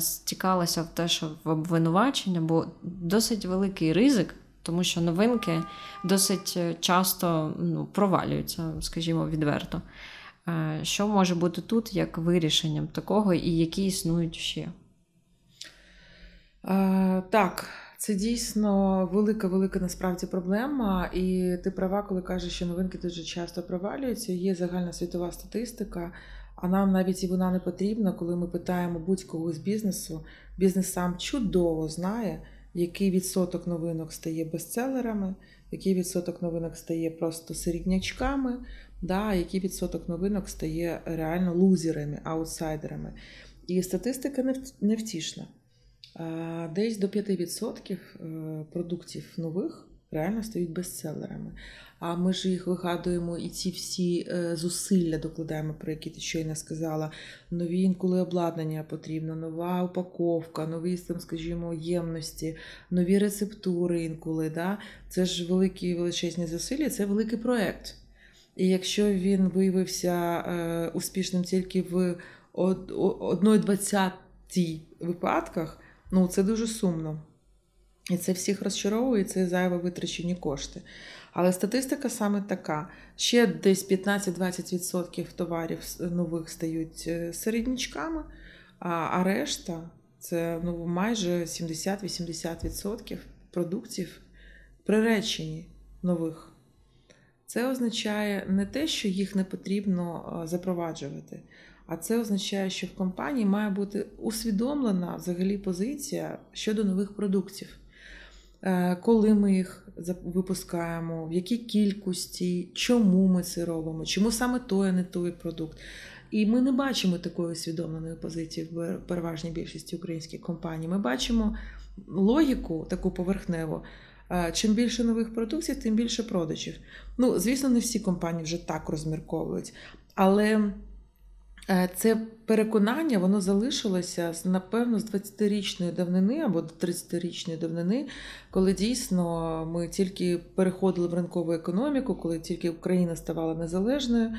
стікалася в те, що в обвинувачення, бо досить великий ризик, тому що новинки досить часто ну, провалюються, скажімо, відверто. Е, що може бути тут як вирішенням такого, і які існують ще? А, так, це дійсно велика, велика насправді проблема. І ти права, коли кажеш, що новинки дуже часто провалюються. Є загальна світова статистика, а нам навіть і вона не потрібна, коли ми питаємо будь-кого з бізнесу. Бізнес сам чудово знає, який відсоток новинок стає бестселерами, який відсоток новинок стає просто середнячками, да, який відсоток новинок стає реально лузерами, аутсайдерами. І статистика невтішна. Десь до 5% е, продуктів нових реально стають бестселерами. А ми ж їх вигадуємо і ці всі е, зусилля докладаємо, про які ти щойно сказала. Нові інколи обладнання потрібно, нова упаковка, нові, там, скажімо, ємності, нові рецептури інколи. Да? Це ж великі величезні зусилля, це великий проєкт. І якщо він виявився е, успішним тільки в 1,20 випадках, ну це дуже сумно. І це всіх розчаровує, це зайво витрачені кошти. Але статистика саме така: ще десь 15-20% товарів нових стають е, середнячками, а решта це ну, майже 70-80% продуктів приречені нових. Це означає не те, що їх не потрібно запроваджувати, а це означає, що в компанії має бути усвідомлена взагалі позиція щодо нових продуктів. Е, коли ми їх випускаємо, в якій кількості, чому ми це робимо, чому саме той, а не той продукт. І ми не бачимо такої усвідомленої позиції в переважній більшості українських компаній. Ми бачимо логіку таку поверхневу. Е, чим більше нових продуктів, тим більше продажів. Ну, звісно, не всі компанії вже так розмірковують, але це переконання воно залишилося напевно з 20-річної давнини або 30-річної давнини, коли дійсно ми тільки переходили в ринкову економіку, коли тільки Україна ставала незалежною,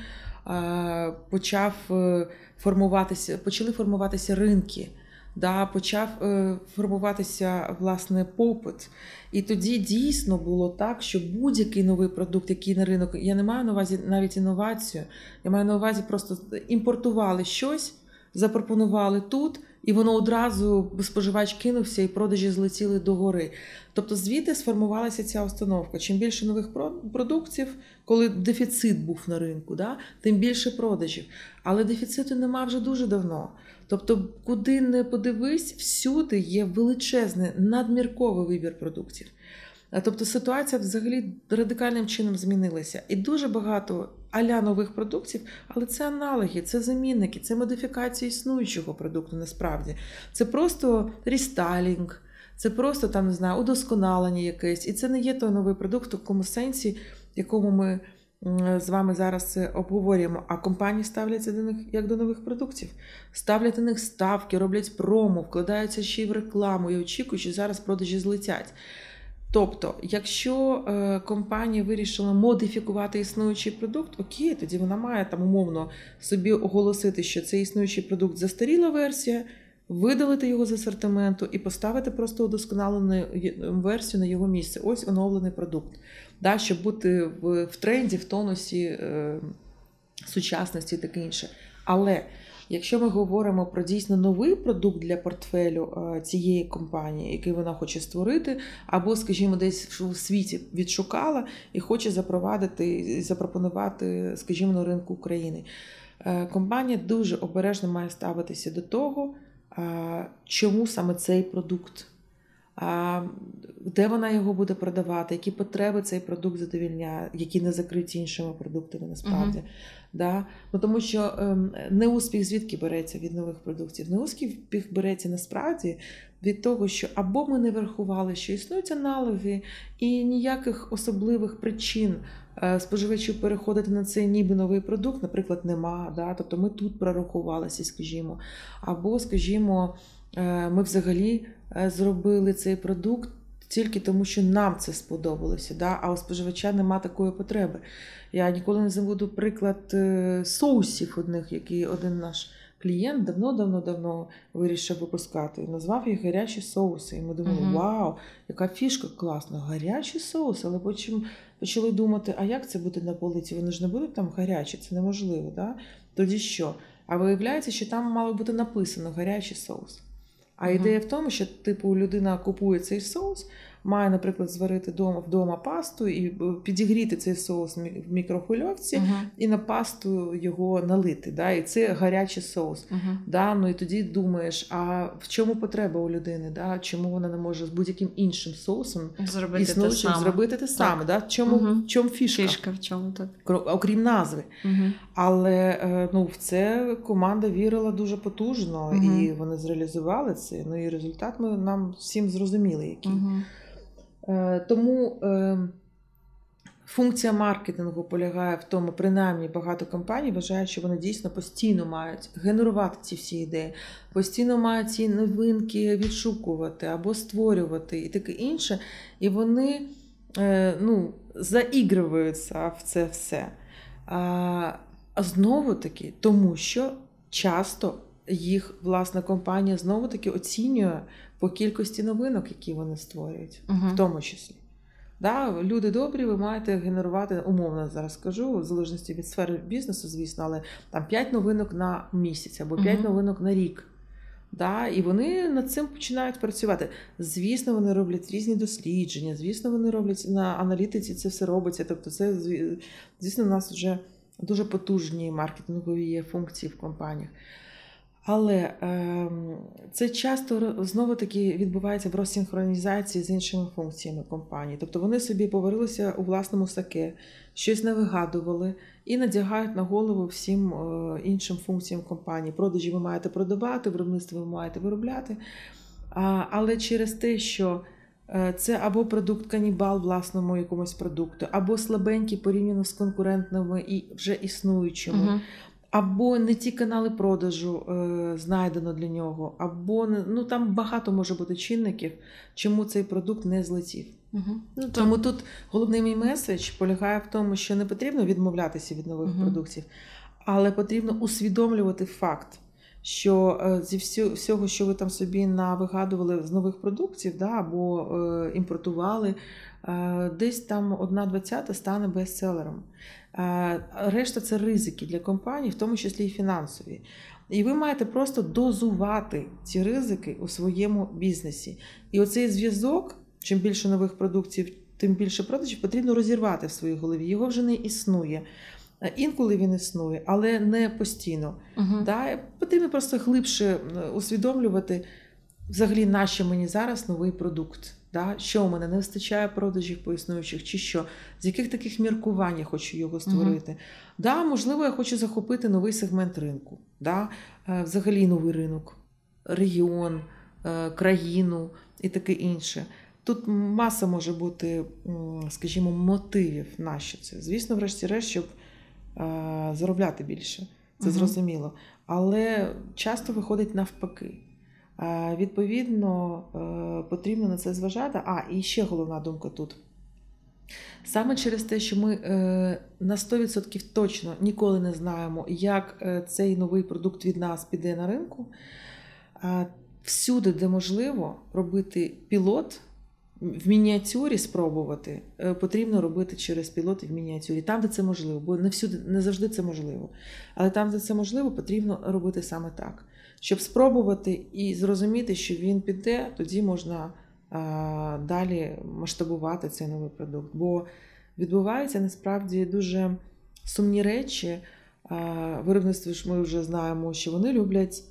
почав е, формуватися, почали формуватися ринки да, почав е, формуватися власне попит. І тоді дійсно було так, що будь-який новий продукт, який на ринок, я не маю на увазі навіть інновацію, я маю на увазі просто імпортували щось, запропонували тут, і воно одразу споживач кинувся і продажі злетіли догори. Тобто звідти сформувалася ця установка. Чим більше нових продуктів, коли дефіцит був на ринку, да, тим більше продажів. Але дефіциту нема вже дуже давно. Тобто, куди не подивись, всюди є величезний надмірковий вибір продуктів. Тобто ситуація взагалі радикальним чином змінилася. І дуже багато аля нових продуктів, але це аналоги, це замінники, це модифікація існуючого продукту насправді. Це просто рестайлінг, це просто там не знаю, удосконалення якесь. І це не є той новий продукт в такому сенсі, в якому ми з вами зараз це обговорюємо. А компанії ставляться до них як до нових продуктів, ставлять на них ставки, роблять промо, вкладаються ще й в рекламу і очікують, що зараз продажі злетять. Тобто, якщо е, компанія вирішила модифікувати існуючий продукт, окей, тоді вона має там умовно собі оголосити, що це існуючий продукт застаріла версія, видалити його з асортименту і поставити просто удосконалену версію на його місце. Ось оновлений продукт, да, щоб бути в, в тренді, в тонусі е, сучасності і таке інше. Але Якщо ми говоримо про дійсно новий продукт для портфелю е, цієї компанії, який вона хоче створити, або, скажімо, десь у світі відшукала і хоче запровадити і запропонувати, скажімо, на ринку України, е, компанія дуже обережно має ставитися до того, чому саме цей продукт. де вона його буде продавати, які потреби цей продукт задовільняє, які не закриті іншими продуктами насправді. Мгм. Да? Ну, тому що ем, неуспіх звідки береться від нових продуктів? Неуспіх береться насправді від того, що або ми не врахували, що існують аналоги, і ніяких особливих причин е, споживачів переходити на цей ніби новий продукт, наприклад, нема. Да? Тобто ми тут прорахувалися, скажімо. Або, скажімо, е, ми взагалі е, зробили цей продукт. Тільки тому, що нам це сподобалося, да? а у споживача нема такої потреби. Я ніколи не забуду приклад соусів одних, які один наш клієнт давно-давно-давно вирішив випускати. І назвав їх гарячі соуси. І ми думали, Мгм. вау, яка фішка класна, гарячі соуси. Але потім почали думати, а як це буде на полиці? Вони ж не будуть там гарячі, це неможливо. Да? Тоді що? А виявляється, що там мало бути написано гарячий соус. А ідея в тому, що типу людина купує цей соус, має, наприклад, зварити дома вдома пасту і е, підігріти цей соус в мі- в мікрохвильовці і на пасту його налити. Да? І це гарячий соус. Мгм. Да? Ну і тоді думаєш, а в чому потреба у людини? Да? Чому вона не може з будь-яким іншим соусом Зробити те існуючим саме. зробити те саме? Да? В чому, Мгм. в чому фішка? Фішка в чому так. Окрім назви. Але е, ну, в це команда вірила дуже потужно, і вони зреалізували це. Ну і результат ми нам всім зрозуміли, який. Е, Тому е, функція маркетингу полягає в тому, принаймні багато компаній вважають, що вони дійсно постійно мають генерувати ці всі ідеї, постійно мають ці новинки відшукувати або створювати і таке інше. І вони е, ну, заігруються в це все. А знову таки, тому що часто їх власна компанія знову таки оцінює по кількості новинок, які вони створюють, Угу. в тому числі. Да, люди добрі, ви маєте генерувати, умовно зараз скажу, в залежності від сфери бізнесу, звісно, але там 5 новинок на місяць або 5 Мгм. новинок на рік. Да, і вони над цим починають працювати. Звісно, вони роблять різні дослідження, звісно, вони роблять на аналітиці це все робиться. Тобто, це звісно, у нас вже дуже потужні маркетингові є функції в компаніях. Але ем, це часто знову таки відбувається в розсинхронізації з іншими функціями компанії. Тобто вони собі поварилися у власному саке, щось не вигадували і надягають на голову всім е, іншим функціям компанії. Продажі ви маєте продавати, виробництво ви маєте виробляти. Але через те, що е, це або продукт канібал власному якомусь продукту, або слабенький порівняно з конкурентними і вже існуючими, Угу. Або не ті канали продажу е, знайдено для нього, або ну там багато може бути чинників, чому цей продукт не злетів. Угу. Ну, Тому тут головний мій меседж полягає в тому, що не потрібно відмовлятися від нових Мгм. продуктів, але потрібно усвідомлювати факт, що е, зі всього, що ви там собі навигадували з нових продуктів, да, або е, імпортували, е, десь там одна двадцята стане бестселером. Е, решта це ризики для компаній, в тому числі і фінансові. І ви маєте просто дозувати ці ризики у своєму бізнесі. І оцей зв'язок, чим більше нових продуктів, тим більше продажів, потрібно розірвати в своїй голові. Його вже не існує. Е, Інколи він існує, але не постійно. Угу. Да? Потрібно просто глибше усвідомлювати, взагалі, нащо мені зараз новий продукт. Да? Що у мене не вистачає продажів по існуючих, чи що, з яких таких міркувань я хочу його створити. Да, можливо, я хочу захопити новий сегмент ринку, да? е, взагалі новий ринок, регіон, е, країну і таке інше. Тут маса може бути, скажімо, мотивів на що це. Звісно, врешті-решт, щоб е, заробляти більше. Це Мгм. зрозуміло. Але часто виходить навпаки. Е, Відповідно, е, потрібно на це зважати. А, і ще головна думка тут. Саме через те, що ми е, на 100% точно ніколи не знаємо, як цей новий продукт від нас піде на ринку. Всюди, де можливо, робити пілот в мініатюрі спробувати, потрібно робити через пілоти в мініатюрі, там, де це можливо, бо не всюди, не завжди це можливо. Але там, де це можливо, потрібно робити саме так. Щоб спробувати і зрозуміти, що він піде, тоді можна далі масштабувати цей новий продукт. Бо відбуваються насправді дуже сумні речі. Виробництво ж ми вже знаємо, що вони люблять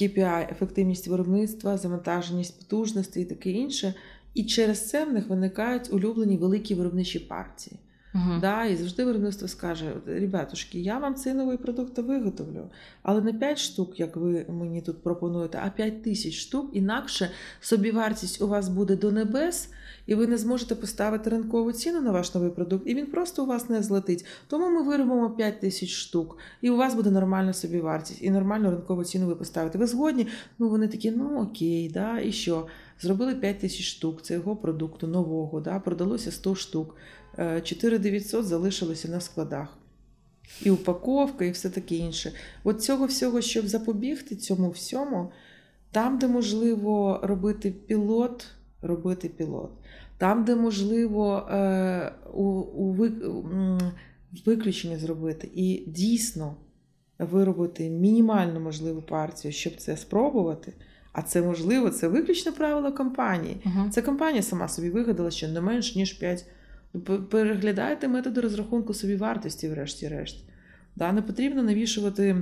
KPI, ефективність виробництва, завантаженість потужностей і таке інше. І через це в них виникають улюблені великі виробничі партії. Угу. Да, і завжди виробництво скаже: ребятушки, я вам цей новий продукт виготовлю, але не 5 штук, як ви мені тут пропонуєте, а 5 тисяч штук. Інакше собівартість у вас буде до небес, і ви не зможете поставити ринкову ціну на ваш новий продукт, і він просто у вас не злетить. Тому ми виробимо 5 тисяч штук, і у вас буде нормальна собівартість, і нормальну ринкову ціну ви поставите. Ви згодні? Ну вони такі, ну окей, да, і що? Зробили 5 тисяч штук цього продукту нового, да, продалося 100 штук. 4900 залишилося на складах. І упаковка, і все таке інше. От цього всього, щоб запобігти цьому всьому, там, де можливо робити пілот, робити пілот. Там, де можливо е, у, у виключення зробити і дійсно виробити мінімальну можливу партію, щоб це спробувати. А це можливо, це виключне правило компанії. Угу. Це компанія сама собі вигадала, що не менш ніж 5 Переглядайте методи розрахунку собі вартості, врешті-решт. Да, Не потрібно навішувати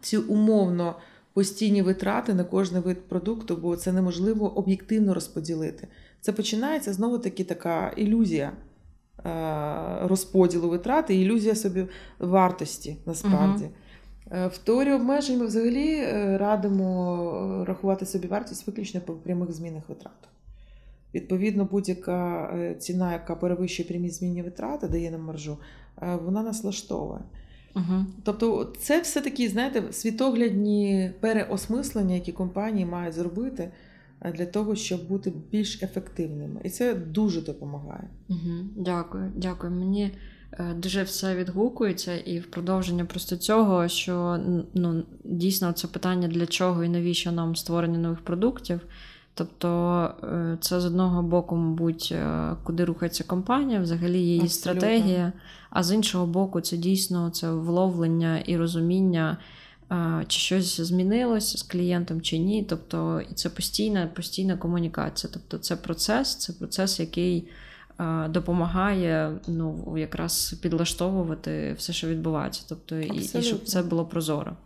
ці умовно постійні витрати на кожний вид продукту, бо це неможливо об'єктивно розподілити. Це починається знову-таки така ілюзія е, розподілу витрат і ілюзія собі вартості насправді. Угу. В теорії обмежень ми взагалі е, радимо рахувати собі вартість виключно по прямих змінних витратах. Відповідно, будь-яка е, ціна, яка перевищує прямі змінні витрати, дає нам маржу, е, вона нас влаштовує. Угу. Тобто, це все такі, знаєте, світоглядні переосмислення, які компанії мають зробити е, для того, щоб бути більш ефективними. І це дуже допомагає. Угу. Дякую, дякую. Мені дуже все відгукується, і в продовження просто цього, що ну, дійсно це питання для чого і навіщо нам створення нових продуктів. Тобто е, це з одного боку, мабуть, е, куди рухається компанія, взагалі її Абсолютно. стратегія, а з іншого боку, це дійсно це вловлення і розуміння, е, чи щось змінилося з клієнтом чи ні. Тобто, і це постійна постійна комунікація. Тобто, це процес, це процес, який допомагає ну, якраз підлаштовувати все, що відбувається. Тобто, і, і щоб це було прозоро.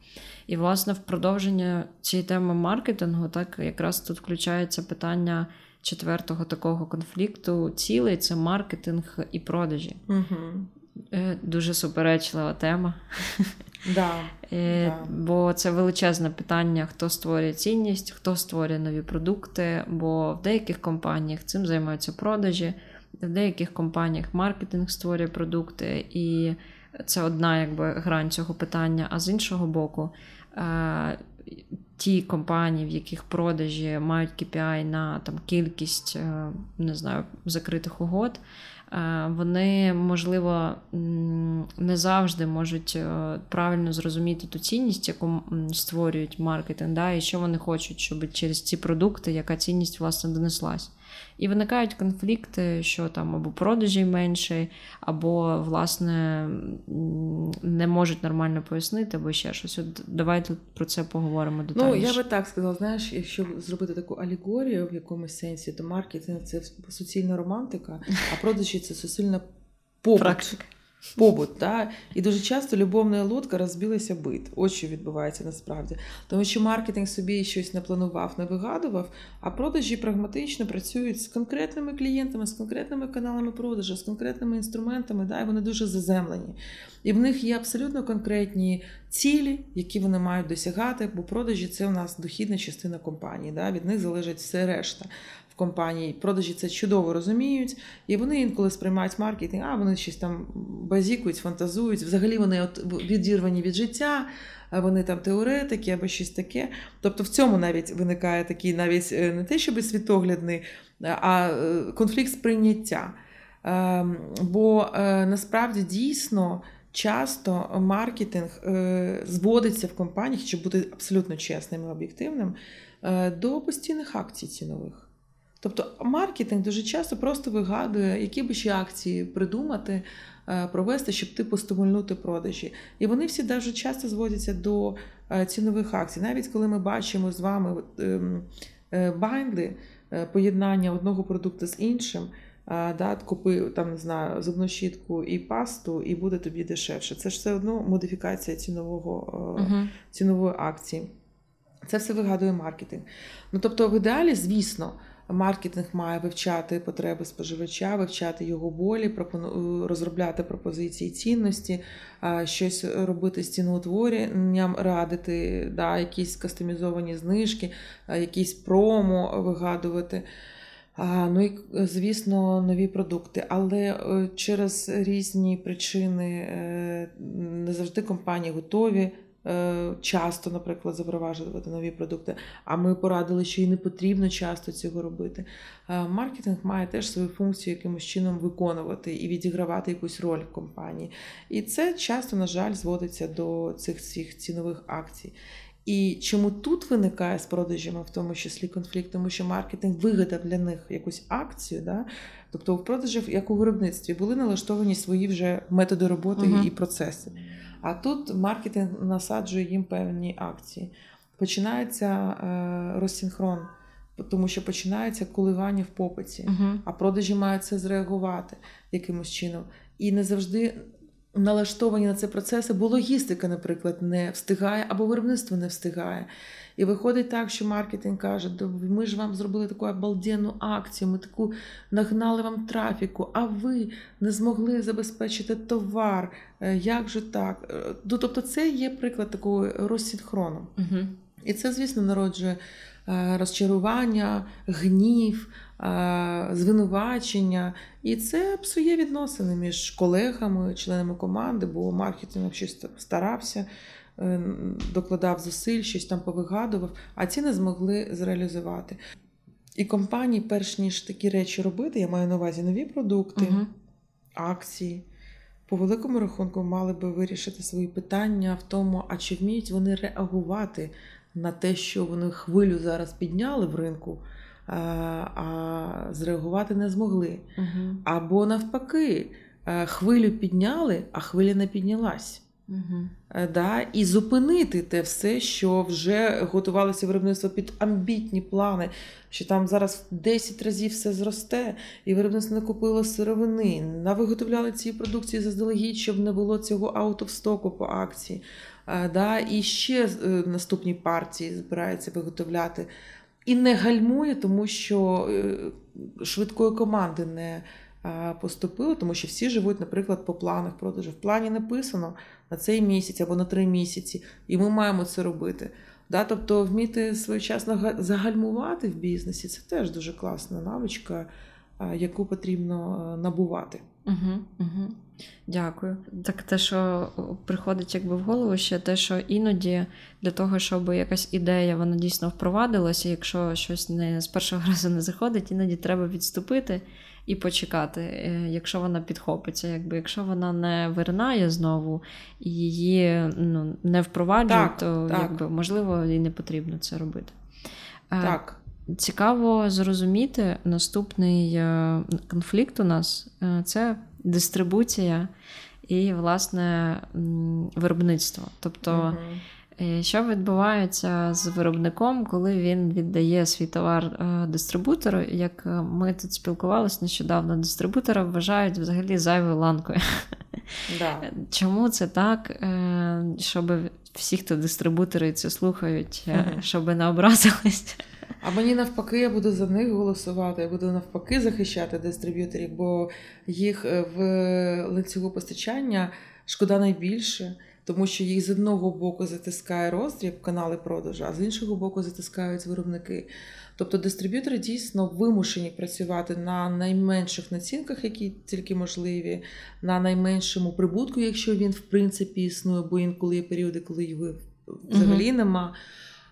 І, власне, в продовження цієї теми маркетингу, так якраз тут включається питання четвертого такого конфлікту. Цілий це маркетинг і продажі. Угу. Дуже суперечлива тема. Да, е, да. Бо це величезне питання, хто створює цінність, хто створює нові продукти. Бо в деяких компаніях цим займаються продажі, в деяких компаніях маркетинг створює продукти. І це одна якби грань цього питання. А з іншого боку, е, ті компанії, в яких продажі мають KPI на там кількість е, не знаю, закритих угод. Е, вони, можливо, не завжди можуть правильно зрозуміти ту цінність, яку створюють маркетинг, да, і що вони хочуть, щоб через ці продукти яка цінність власне донеслась. І виникають конфлікти, що там або продажі менше, або, власне, не можуть нормально пояснити, або ще щось. От Давайте про це поговоримо детальніше. Ну, я би так сказала, знаєш, якщо зробити таку алегорію в якомусь сенсі, то маркетинг це суцільна романтика, а продажі це суцільна побут. Практика побут. Да? І дуже часто любовна лодка розбилася бит. От що відбувається насправді. Тому що маркетинг собі щось не планував, не вигадував, а продажі прагматично працюють з конкретними клієнтами, з конкретними каналами продажу, з конкретними інструментами, да? і вони дуже заземлені. І в них є абсолютно конкретні цілі, які вони мають досягати, бо продажі це у нас дохідна частина компанії. Да? Від них залежить все решта в компанії. Продажі це чудово розуміють, і вони інколи сприймають маркетинг, а вони щось там базікують, фантазують. Взагалі вони от відірвані від життя, вони там теоретики або щось таке. Тобто в цьому навіть виникає такий навіть е, не те, щоб світоглядний, а е, конфлікт сприйняття. Ем, бо е, насправді дійсно. Часто маркетинг зводиться в компаніях, щоб бути абсолютно чесним і об'єктивним, до постійних акцій цінових. Тобто маркетинг дуже часто просто вигадує, які би ще акції придумати, е, провести, щоб типу стимульнути продажі. І вони всі дуже часто зводяться до е, цінових акцій. Навіть коли ми бачимо з вами ем, е, поєднання одного продукту з іншим. Да, Купи там, не знаю, зубну щітку і пасту, і буде тобі дешевше. Це ж все одно модифікація цінового, uh-huh. цінової акції. Це все вигадує маркетинг. Ну тобто, в ідеалі, звісно, маркетинг має вивчати потреби споживача, вивчати його болі, пропону- розробляти пропозиції цінності, щось робити з ціноутворенням, радити, да, якісь кастомізовані знижки, якісь промо вигадувати. Ну і звісно, нові продукти. Але е, через різні причини е, не завжди компанії готові. Е, Часто, наприклад, запроваджувати нові продукти. А ми порадили, що і не потрібно часто цього робити. Е, Маркетинг має теж свою функцію якимось чином виконувати і відігравати якусь роль в компанії. І це часто, на жаль, зводиться до цих всіх цінових акцій. І чому тут виникає з продажами, в тому числі конфлікт, тому що маркетинг вигадав для них якусь акцію, да? тобто в продажах, як у виробництві, були налаштовані свої вже методи роботи Мгм. і процеси. А тут маркетинг насаджує їм певні акції. Починається розсінхрон, тому що починається коливання в попиті, Угу. а продажі мають це зреагувати якимось чином. І не завжди налаштовані на це процеси, бо логістика, наприклад, не встигає, або виробництво не встигає. І виходить так, що маркетинг каже: ми ж вам зробили таку обалденну акцію, ми таку нагнали вам трафіку, а ви не змогли забезпечити товар. Е, Як же так? Е, Ну, тобто, це є приклад такого розсінхрону. Угу. І це, звісно, народжує розчарування, гнів, е, звинувачення. І це псує відносини між колегами, членами команди, бо маркетинг щось старався, е, докладав зусиль, щось там повигадував, а ці не змогли зреалізувати. І компанії, перш ніж такі речі робити, я маю на увазі нові продукти, Угу. акції. По великому рахунку мали би вирішити свої питання в тому, а чи вміють вони реагувати на те, що вони хвилю зараз підняли в ринку, а, а зреагувати не змогли. Угу. Або навпаки, е, хвилю підняли, а хвиля не піднялась. Угу. Е, Да, і зупинити те все, що вже готувалося виробництво під амбітні плани, що там зараз в 10 разів все зросте, і виробництво не купило сировини, навиготовляли ці продукції заздалегідь, щоб не було цього аут of стоку по акції. Е, Да, і ще е, наступні партії збираються виготовляти. І не гальмує, тому що е, швидкої команди не поступило, тому що всі живуть, наприклад, по планах продажу. В плані написано на цей місяць або на три місяці, і ми маємо це робити. Да? Тобто вміти своєчасно га- загальмувати в бізнесі це теж дуже класна навичка, яку потрібно набувати. Угу, угу. Дякую. Так, те, що приходить якби в голову, ще те, що іноді для того, щоб якась ідея вона дійсно впровадилася, якщо щось не з першого разу не заходить, іноді треба відступити і почекати, е, якщо вона підхопиться. Якби якщо вона не виринає знову і її ну, не впроваджують, Так, то так. якби можливо і не потрібно це робити. Е, Так. Цікаво зрозуміти наступний е, конфлікт у нас е, це дистрибуція і, власне, виробництво. Тобто, е, що відбувається з виробником, коли він віддає свій товар дистрибутору? Як ми тут спілкувалися нещодавно, дистрибутора вважають взагалі зайвою ланкою. Да. Чому це так? Щоб всі, хто дистрибутори це слухають, щоб не образились. А мені навпаки, я буду за них голосувати, я буду навпаки захищати дистриб'юторів, бо їх е, в ланцюгу постачання шкода найбільше, тому що їх з одного боку затискає роздріб канали продажу, а з іншого боку затискають виробники. Тобто дистриб'ютори дійсно вимушені працювати на найменших націнках, які тільки можливі, на найменшому прибутку, якщо він в принципі існує, бо інколи є періоди, коли його взагалі нема.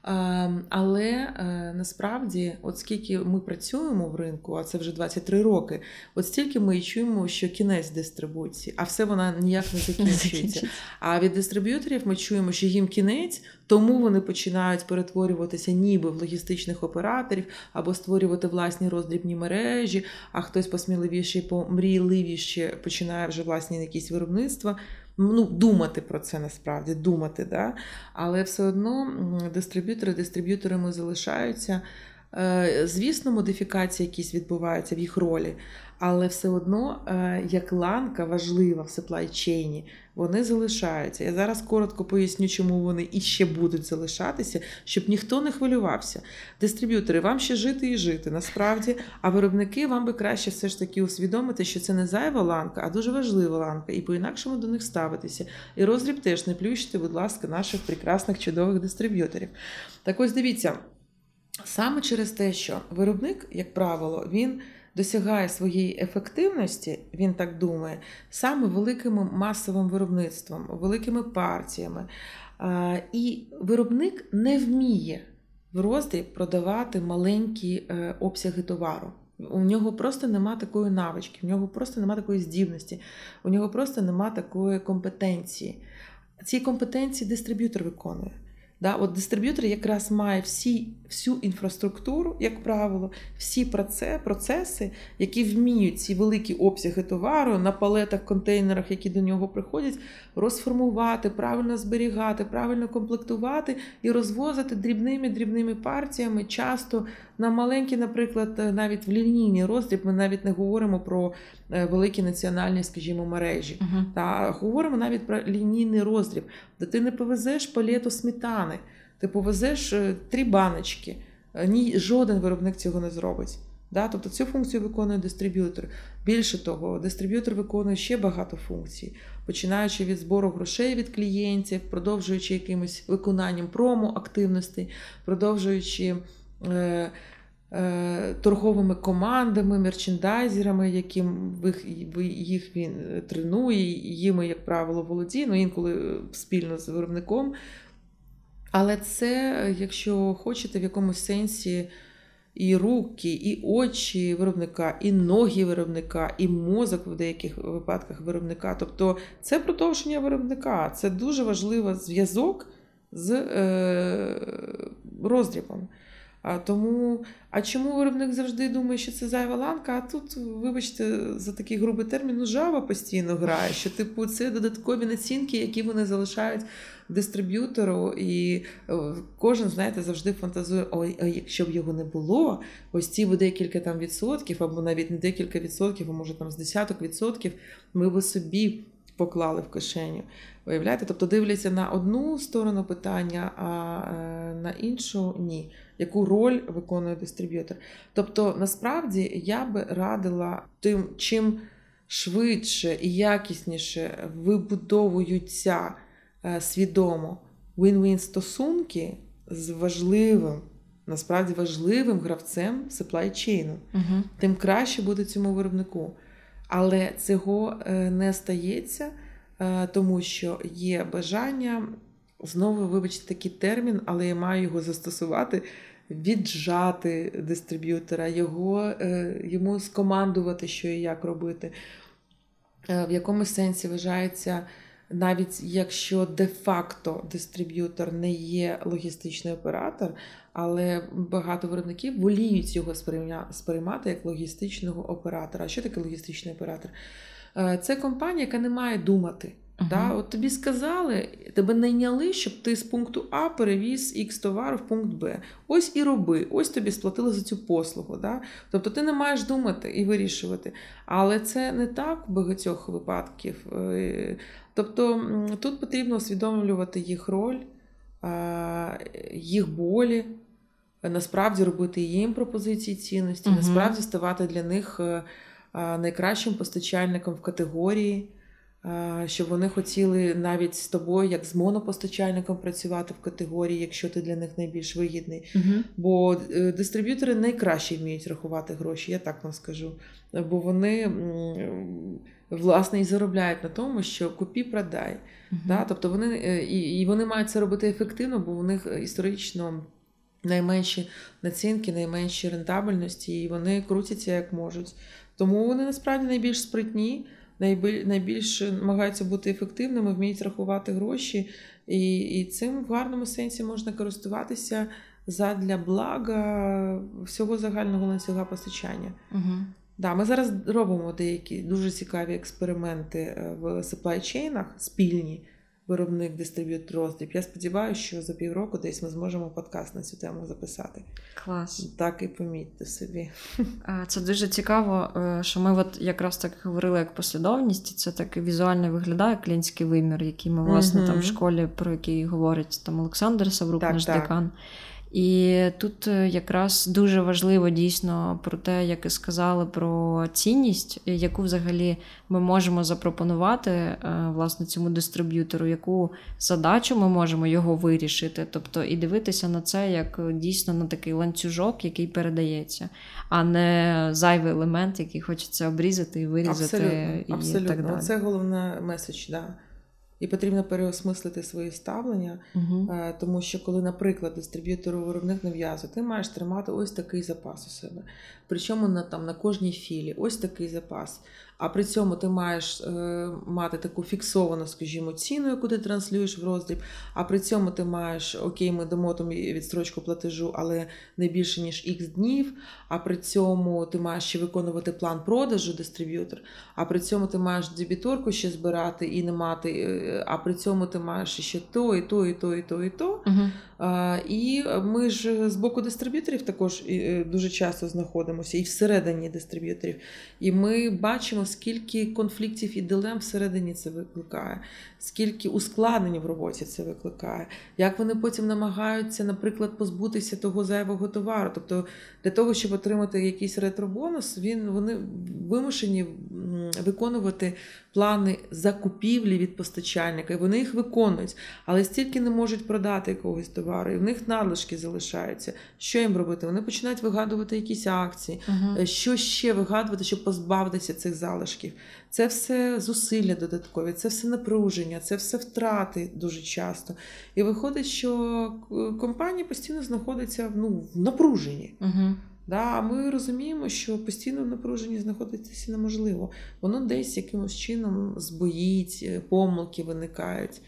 Ем, Але е, насправді, от скільки ми працюємо в ринку, а це вже 23 роки, от стільки ми і чуємо, що кінець дистрибуції, а все вона ніяк не закінчується. А від дистриб'юторів ми чуємо, що їм кінець, тому вони починають перетворюватися ніби в логістичних операторів або створювати власні роздрібні мережі, а хтось посміливіше, помрійливіше починає вже власні якісь виробництва. Ну, думати про це насправді, думати, да? але все одно дистриб'ютори дистриб'юторами залишаються. Е, Звісно, модифікації якісь відбуваються в їх ролі, але все одно, е, як ланка важлива в supply chain, вони залишаються. Я зараз коротко поясню, чому вони і ще будуть залишатися, щоб ніхто не хвилювався. Дистриб'ютори, вам ще жити і жити насправді, а виробники вам би краще все ж таки усвідомити, що це не зайва ланка, а дуже важлива ланка, і по-інакшому до них ставитися. І роздріб теж не плющите, будь ласка, наших прекрасних чудових дистриб'юторів. Так ось дивіться. Саме через те, що виробник, як правило, він досягає своєї ефективності, він так думає, саме великим масовим виробництвом, великими партіями. І виробник не вміє в роздріб продавати маленькі е, обсяги товару. У нього просто нема такої навички, у нього просто нема такої здібності, у нього просто нема такої компетенції. Ці компетенції дистриб'ютор виконує. Да, от Дистриб'ютор якраз має всі, всю інфраструктуру, як правило, всі процеси, які вміють ці великі обсяги товару на палетах, контейнерах, які до нього приходять, розформувати, правильно зберігати, правильно комплектувати і розвозити дрібними-дрібними партіями, часто на маленькі, наприклад, навіть в лінійний роздріб, ми навіть не говоримо про е, великі національні, скажімо, мережі. Угу. Та говоримо навіть про лінійний роздріб, де ти не повезеш палету сметани, ти повезеш е, три баночки. Е, Ні, жоден виробник цього не зробить. Да? Тобто цю функцію виконує дистриб'ютор. Більше того, дистриб'ютор виконує ще багато функцій, починаючи від збору грошей від клієнтів, продовжуючи якимось виконанням промо-активностей, продовжуючи е, е, торговими командами, мерчендайзерами, яким їх він тренує, їми, як правило, володіє, ну інколи спільно з виробником. Але це, якщо хочете, в якомусь сенсі і руки, і очі виробника, і ноги виробника, і мозок в деяких випадках виробника. Тобто це продовження виробника. Це дуже важливий зв'язок з е, роздрібом. Тому, а чому виробник завжди думає, що це зайва ланка? А тут, вибачте, за такий грубий термін, ну жава постійно грає, що типу це додаткові націнки, які вони залишають дистриб'ютору, і кожен, знаєте, завжди фантазує: ой, а якщо б його не було, ось ці б декілька там відсотків, або навіть не декілька відсотків, а може там з десяток відсотків, ми би собі поклали в кишеню. Виявляєте? Тобто дивляться на одну сторону питання, а е, на іншу ні. Яку роль виконує дистриб'ютор? Тобто, насправді я би радила тим, чим швидше і якісніше вибудовуються е, свідомо win-win стосунки з важливим, насправді важливим гравцем supply chain, угу. тим краще буде цьому виробнику. Але цього е, не стається, тому що є бажання. Знову, вибачте, такий термін, але я маю його застосувати, віджати дистриб'ютора, його, е, йому скомандувати, що і як робити. Е, в якомусь сенсі вважається, навіть якщо де-факто дистриб'ютор не є логістичний оператор, але багато виробників воліють його сприймати як логістичного оператора. А що таке логістичний оператор? Е, це компанія, яка не має думати. Uh-huh. Да? От Тобі сказали, тебе найняли, щоб ти з пункту А перевіз X товару в пункт Б. Ось і роби, ось тобі сплатили за цю послугу. Да? Тобто ти не маєш думати і вирішувати. Але це не так в багатьох випадків. Е, тобто тут потрібно усвідомлювати їх роль, їх болі, насправді робити їм пропозиції цінності, uh-huh. насправді ставати для них е, найкращим постачальником в категорії щоб вони хотіли навіть з тобою, як з монопостачальником, працювати в категорії, якщо ти для них найбільш вигідний. uh Бо е, дистриб'ютори найкраще вміють рахувати гроші, я так вам скажу. Бо вони власне і заробляють на тому, що купі продай. uh Да? Тобто вони е, і, і вони мають це робити ефективно, бо у них історично. Найменші націнки, найменші рентабельності, і вони крутяться як можуть. Тому вони насправді найбільш спритні найбільше намагаються бути ефективними, вміють рахувати гроші, і і цим в гарному сенсі можна користуватися задля блага всього загального ланцюга постачання. Угу. Да, Ми зараз робимо деякі дуже цікаві експерименти е, в supply спільні. Виробник, дистриб'ютор, роздріб. Я сподіваюся, що за півроку десь ми зможемо подкаст на цю тему записати. Клас. Так і помітьте собі. Це дуже цікаво, е, що ми от якраз так говорили як послідовність, і це так візуально виглядає клінський вимір, який ми, власне, там в школі, про який говорить там Олександр Саврук, Так, наш так. декан. І тут е, якраз дуже важливо дійсно про те, як і сказали, про цінність, е, яку взагалі ми можемо запропонувати е, власне цьому дистриб'ютору, яку задачу ми можемо його вирішити. Тобто і дивитися на це як дійсно на такий ланцюжок, який передається, а не зайвий елемент, який хочеться обрізати і вирізати Абсолютно, і абсолютно. так далі. Це головне меседж, да. І потрібно переосмислити свої ставлення, Угу. Тому що, коли, наприклад, дистриб'ютору виробник нав'язує, ти маєш тримати ось такий запас у себе. Причому на там на кожній філі ось такий запас. А при цьому ти маєш е, мати таку фіксовану, скажімо, ціну, яку ти транслюєш в роздріб. А при цьому ти маєш окей, ми дамо тобі відстрочку платежу, але не більше ніж X днів. А при цьому ти маєш ще виконувати план продажу дистриб'ютор. А при цьому ти маєш дебіторку ще збирати і не мати. е, А при цьому ти маєш ще то, і то, і то, і то, і то. Угу. А, І ми ж з боку дистриб'юторів також е, дуже часто знаходимося і всередині дистриб'юторів. І ми бачимо, скільки конфліктів і дилем всередині це викликає, скільки ускладнень в роботі це викликає, як вони потім намагаються, наприклад, позбутися того зайвого товару. Тобто для того, щоб отримати якийсь ретробонус, він вони вимушені виконувати плани закупівлі від постачальника, і вони їх виконують, але стільки не можуть продати якогось товару, і в них надлишки залишаються. Що їм робити? Вони починають вигадувати якісь акції. Е, що ще вигадувати, щоб позбавитися цих залишків. Це все зусилля додаткові, це все напруження, це все втрати дуже часто. І виходить, що е, компанія постійно знаходиться ну, в напруженні. Угу. Да, а ми розуміємо, що постійно в напруженні знаходитися неможливо. Воно десь якимось чином збоїть, е, помилки виникають,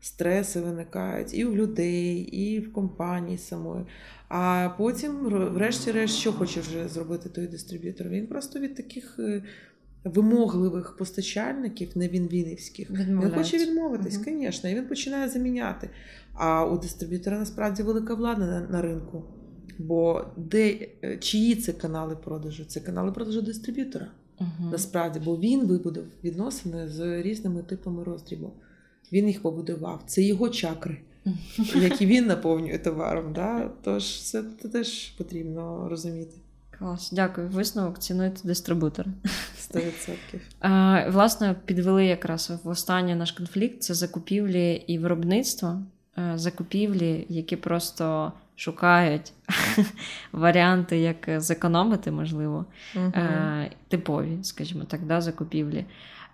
стреси виникають і в людей, і в компанії самої. А потім, врешті-решт, що хоче вже зробити той дистриб'ютор? Він просто від таких е, вимогливих постачальників, не він вінівських, він хоче відмовитись, Мгм. звісно, і він починає заміняти. А у дистриб'ютора насправді велика влада на, на ринку. Бо де е, чиї це канали продажу? Це канали продажу дистриб'ютора. Угу. Насправді, бо він вибудив відносини з різними типами роздрібу. Він їх побудував. Це його чакри, які він наповнює товаром. Да? Тож це теж потрібно розуміти Клас, дякую. Висновок цінуйте дистрибутора. 100%. А, власне, підвели якраз в останній наш конфлікт це закупівлі і виробництво. Е, Закупівлі, які просто шукають варіанти, як зекономити, можливо, е, типові, скажімо так, да, закупівлі.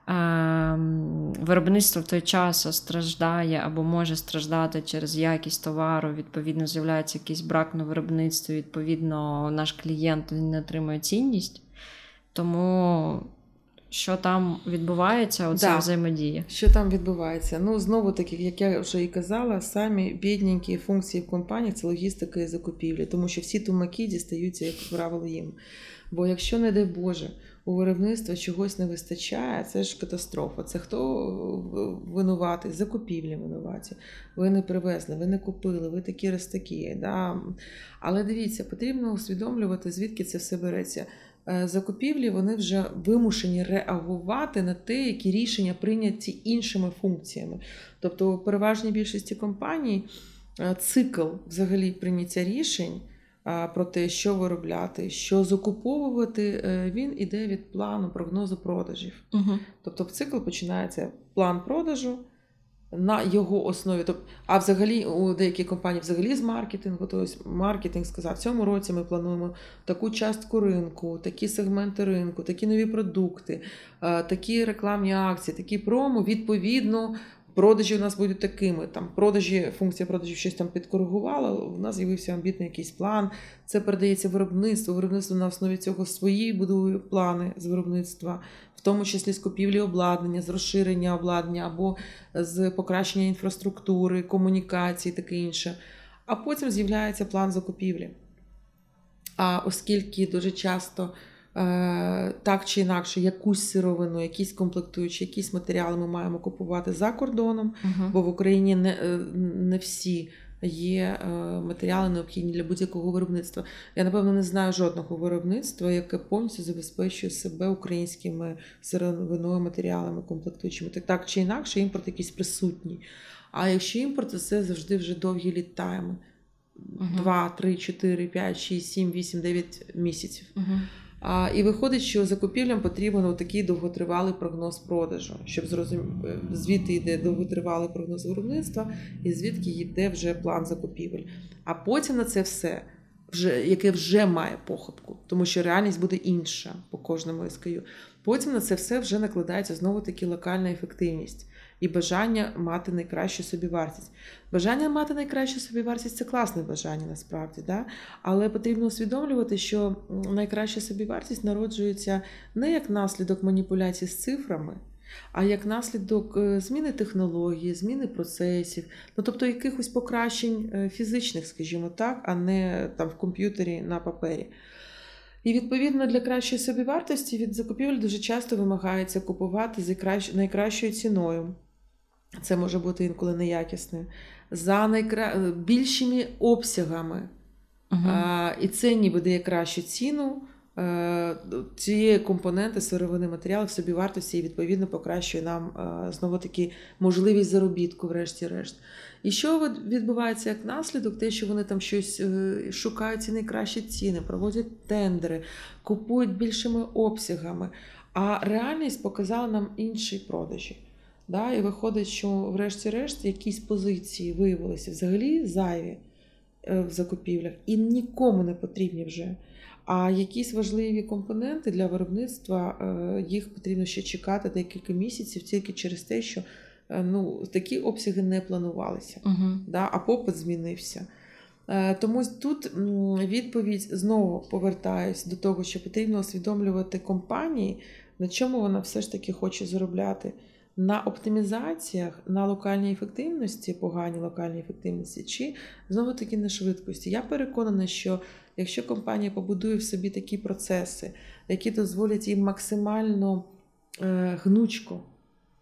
Е, м, Виробництво в той час страждає або може страждати через якість товару. Відповідно, з'являється якийсь брак на виробництві. Відповідно, наш клієнт не отримує цінність. Тому що там відбувається, оця Да. взаємодія. Що там відбувається? Ну, знову таки, як я вже і казала, самі бідненькі функції в компаніях це логістика і закупівлі, тому що всі тумаки дістаються, як правило, їм. Бо якщо, не дай Боже, у виробництва чогось не вистачає, це ж катастрофа. Це хто е, винуватий? Закупівлі винуваті. Ви не привезли, ви не купили, ви такі раз такі. Да? Але дивіться, потрібно усвідомлювати, звідки це все береться. Е, Закупівлі вони вже вимушені реагувати на те, які рішення прийняті іншими функціями. Тобто, у переважній більшості компаній е, цикл взагалі прийняття рішень про те, що виробляти, що закуповувати, е, він іде від плану прогнозу продажів. Угу. Тобто цикл починається план продажу на його основі. Тобто, а взагалі у деяких компаній взагалі з маркетингу, тобто маркетинг сказав, в цьому році ми плануємо таку частку ринку, такі сегменти ринку, такі нові продукти, е, такі рекламні акції, такі промо, відповідно. Продажі у нас будуть такими. Там продажі, функція продажів щось там підкоригувала. У нас з'явився амбітний якийсь план. Це передається виробництву. Виробництво на основі цього свої будує плани з виробництва, в тому числі з купівлі обладнання, з розширення обладнання або з покращення інфраструктури, комунікації, таке інше. А потім з'являється план закупівлі. А оскільки дуже часто так чи інакше якусь сировину, якісь комплектуючі, якісь матеріали ми маємо купувати за кордоном, Угу. бо в Україні не, е, не всі є е, матеріали необхідні для будь-якого виробництва. Я напевно не знаю жодного виробництва, яке повністю забезпечує себе українськими сировиною, матеріалами, комплектуючими. Так, так чи інакше, імпорт якийсь присутній. А якщо імпорт, то це завжди вже довгі. Мгм. 2, 3, 4, 5, 6, 7, 8, 9 місяців. Угу. І виходить, що закупівлям потрібен такий довготривалий прогноз продажу, щоб зрозуміти, звідти йде довготривалий прогноз виробництва, і звідки йде вже план закупівель. А потім на це все, вже, яке вже має похибку, тому що реальність буде інша по кожному СКЮ. Потім на це все вже накладається знову таки локальна ефективність і бажання мати найкращу собівартість. Бажання мати найкращу собівартість це класне бажання насправді, да? але потрібно усвідомлювати, що найкраща собівартість народжується не як наслідок маніпуляцій з цифрами, а як наслідок е, зміни технології, зміни процесів, ну тобто якихось покращень е, фізичних, скажімо так, а не там в комп'ютері на папері. І відповідно для кращої собівартості від закупівель дуже часто вимагається купувати кращ- найкращою ціною. Це може бути інколи неякісною, за найкра... більшими обсягами. Угу. А, і це ніби дає кращу ціну е, цієї компоненти сировини матеріалів собівартості і відповідно покращує нам е, знову таки можливість заробітку, врешті-решт. І що відбувається як наслідок? Те, що вони там щось е, шукають ці найкращі ціни, проводять тендери, купують більшими обсягами. А реальність показала нам інші продажі. Да? І виходить, що врешті-решт якісь позиції виявилися взагалі зайві е, в закупівлях і нікому не потрібні вже. А якісь важливі компоненти для виробництва е, їх потрібно ще чекати декілька місяців тільки через те, що е, ну, такі обсяги не планувалися, Угу. да? а попит змінився. Тому тут відповідь знову повертаюсь до того, що потрібно усвідомлювати компанії, на чому вона все ж таки хоче заробляти. На оптимізаціях, на локальній ефективності, поганій локальній ефективності, чи знову таки на швидкості. Я переконана, що якщо компанія побудує в собі такі процеси, які дозволять їм максимально е, гнучко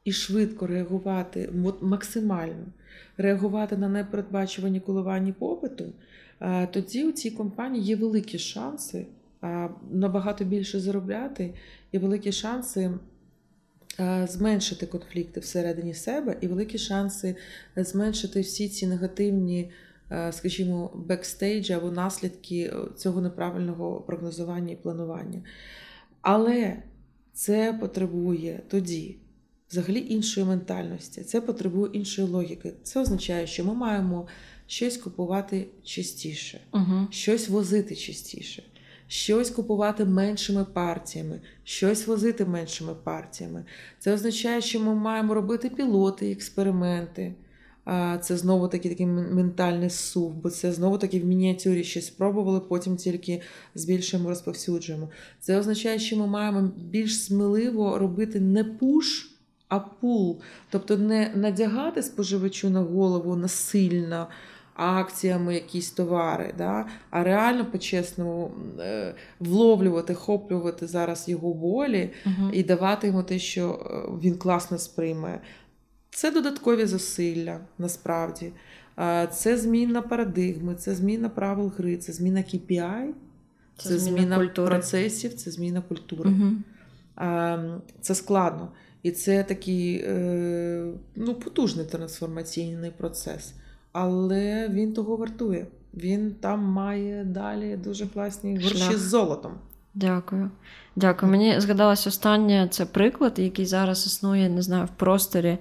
і швидко реагувати, максимально реагувати на непередбачувані коливання попиту, е, тоді у цій компанії є великі шанси е, набагато більше заробляти і великі шанси. Е, Зменшити конфлікти всередині себе і великі шанси зменшити всі ці негативні, е, скажімо, бекстейджі або наслідки е, цього неправильного прогнозування і планування. Але це потребує тоді взагалі іншої ментальності, це потребує іншої логіки. Це означає, що ми маємо щось купувати частіше, Угу. щось возити частіше, щось купувати меншими партіями, щось возити меншими партіями. Це означає, що ми маємо робити пілоти, експерименти. Це знову таки такий мен- ментальний сув, бо це знову таки в мініатюрі щось спробували, потім тільки збільшуємо, розповсюджуємо. Це означає, що ми маємо більш сміливо робити не пуш, а пул. Тобто не надягати споживачу на голову насильно акціями якісь товари, да? а реально по-чесному е, вловлювати, хоплювати зараз його волі Угу. і давати йому те, що е, він класно сприйме. Це додаткові зусилля насправді. Це зміна парадигми, це зміна правил гри, це зміна KPI, це, Це зміна зміна культури. процесів, це зміна культури. Угу. Це складно. І це такий е, ну, потужний трансформаційний процес. Але він того вартує. Він там має далі дуже класні гроші Шлях. з золотом. Дякую. Дякую. Мені згадалось останнє це приклад, який зараз існує, не знаю, в просторі.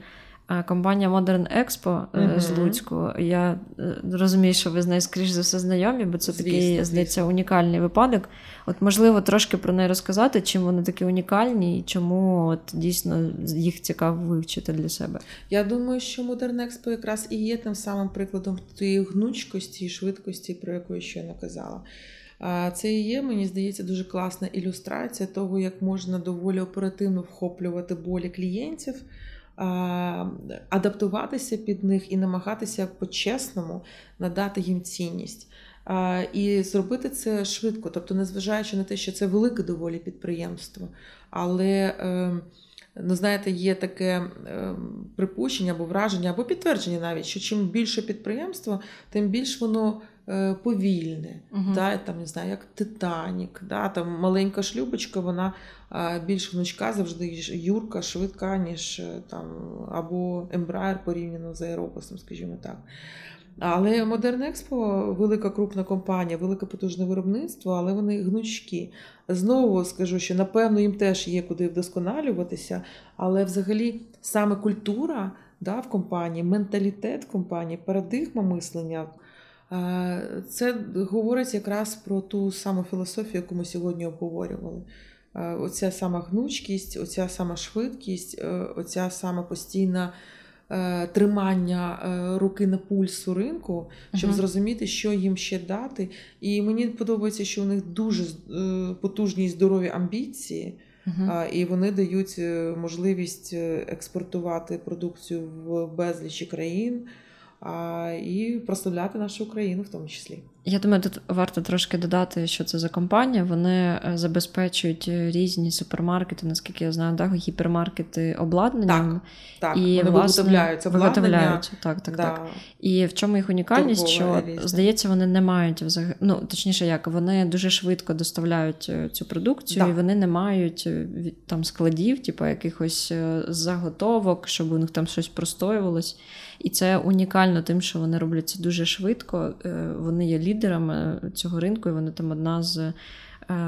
Компанія Modern Expo е, з. Луцьку. Я е, розумію, що ви з нею, скоріш за все, знайомі, бо це Звісно, такий, звісно. здається, унікальний випадок. От, можливо, трошки про неї розказати, чим вони такі унікальні, і чому от, дійсно їх цікаво вивчити для себе. Я думаю, що Modern Expo якраз і є тим самим прикладом тієї гнучкості і швидкості, про яку я щойно казала. Це і є, мені здається, дуже класна ілюстрація того, як можна доволі оперативно вхоплювати болі клієнтів, адаптуватися під них і намагатися по-чесному надати їм цінність. І зробити це швидко, тобто, незважаючи на те, що це велике доволі підприємство, але ем, ну, знаєте, є таке ем, припущення або враження, або підтвердження навіть, що чим більше підприємство, тим більш воно е, повільне. Мгм. Да, там, не знаю, як Титанік, да, там маленька шлюбочка, вона більш гнучка завжди юрка, швидка, ніж е, там, або Ембраєр порівняно з Аеропусом, скажімо так. Але Модерн Експо велика крупна компанія, велике потужне виробництво, але вони гнучкі. Знову скажу, що напевно їм теж є куди вдосконалюватися, але взагалі саме культура да, в компанії, менталітет в компанії, парадигма мислення. Е, Це говорить якраз про ту саму філософію, яку ми сьогодні обговорювали. Е, Оця сама гнучкість, оця сама швидкість, е, оця сама постійна тримання руки на пульсу ринку, щоб Мгм. зрозуміти, що їм ще дати. І мені подобається, що у них дуже потужні і здорові амбіції. Мгм. А, І вони дають можливість експортувати продукцію в безлічі країн і прославляти нашу Україну в тому числі. Я думаю, тут варто трошки додати, що це за компанія. Вони е, забезпечують е, різні супермаркети, наскільки я знаю, да, гіпермаркети обладнанням. Так, і вони власне, виготовляють обладнання. виготовляють. Так, так, да. так. І в чому їх унікальність? Торгове Що різне. здається, вони не мають взагалі, ну точніше, як вони дуже швидко доставляють е, цю продукцію, Да. і вони не мають там складів, типу якихось заготовок, щоб у них там щось простоювалось. І це унікально тим, що вони роблять це дуже швидко. Е, Вони є лідерами цього ринку, і вони там одна з е,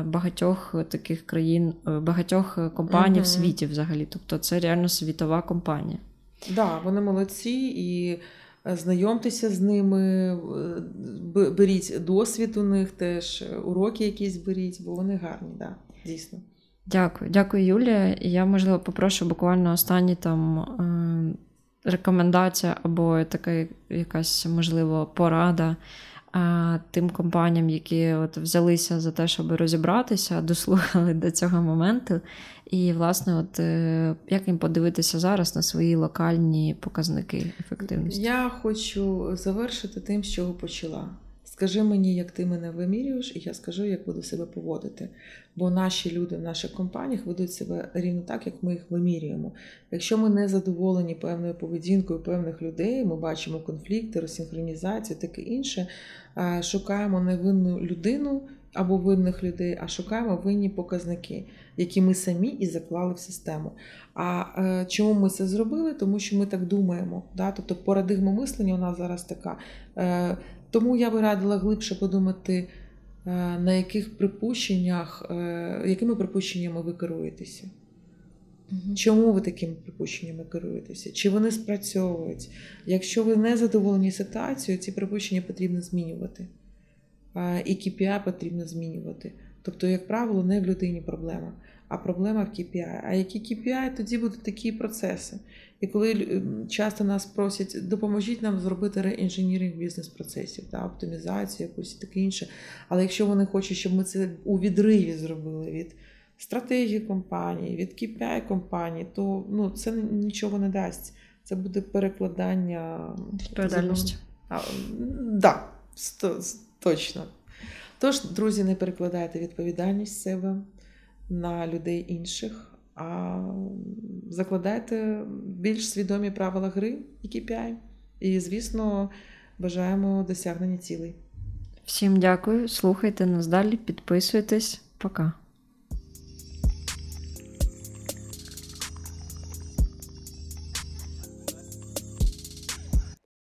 багатьох таких країн, е, багатьох компаній Мгм. в світі взагалі. Тобто це реально світова компанія. Да, вони молодці і знайомтеся з ними, беріть досвід у них теж, уроки якісь беріть, бо вони гарні, да, дійсно. Дякую, дякую, Юлія. Я, можливо, попрошу буквально останні там рекомендація або така якась, можливо, порада а, тим компаніям, які от взялися за те, щоб розібратися, дослухали до цього моменту. І, власне, от е, як їм подивитися зараз на свої локальні показники ефективності? Я хочу завершити тим, з чого почала. Скажи мені, як ти мене вимірюєш, і я скажу, як буду себе поводити. Бо наші люди в наших компаніях ведуть себе рівно так, як ми їх вимірюємо. Якщо ми не задоволені певною поведінкою певних людей, ми бачимо конфлікти, розсинхронізацію, таке інше, шукаємо не винну людину або винних людей, а шукаємо винні показники, які ми самі і заклали в систему. А е, чому ми це зробили? Тому що ми так думаємо. Да? Тобто парадигма мислення у нас зараз така. Е, тому я би радила глибше подумати, е, на яких припущеннях, е, якими припущеннями ви керуєтеся. Чому ви такими припущеннями керуєтеся? Чи вони спрацьовують? Якщо ви не задоволені ситуацією, ці припущення потрібно змінювати. І KPI потрібно змінювати. Тобто, як правило, не в людині проблема, а проблема в KPI. А які KPI, тоді будуть такі процеси. І коли часто нас просять, допоможіть нам зробити реінженіринг бізнес-процесів, та, оптимізацію якусь і таке інше. Але якщо вони хочуть, щоб ми це у відриві зробили від стратегії компанії, від KPI компанії, то ну, це нічого не дасть. Це буде перекладання Відповідальності. а, да, точно. Тож, друзі, не перекладайте відповідальність себе на людей інших, а закладайте більш свідомі правила гри і KPI. І, звісно, бажаємо досягнення цілей. Всім дякую. Слухайте нас далі, підписуйтесь. Пока.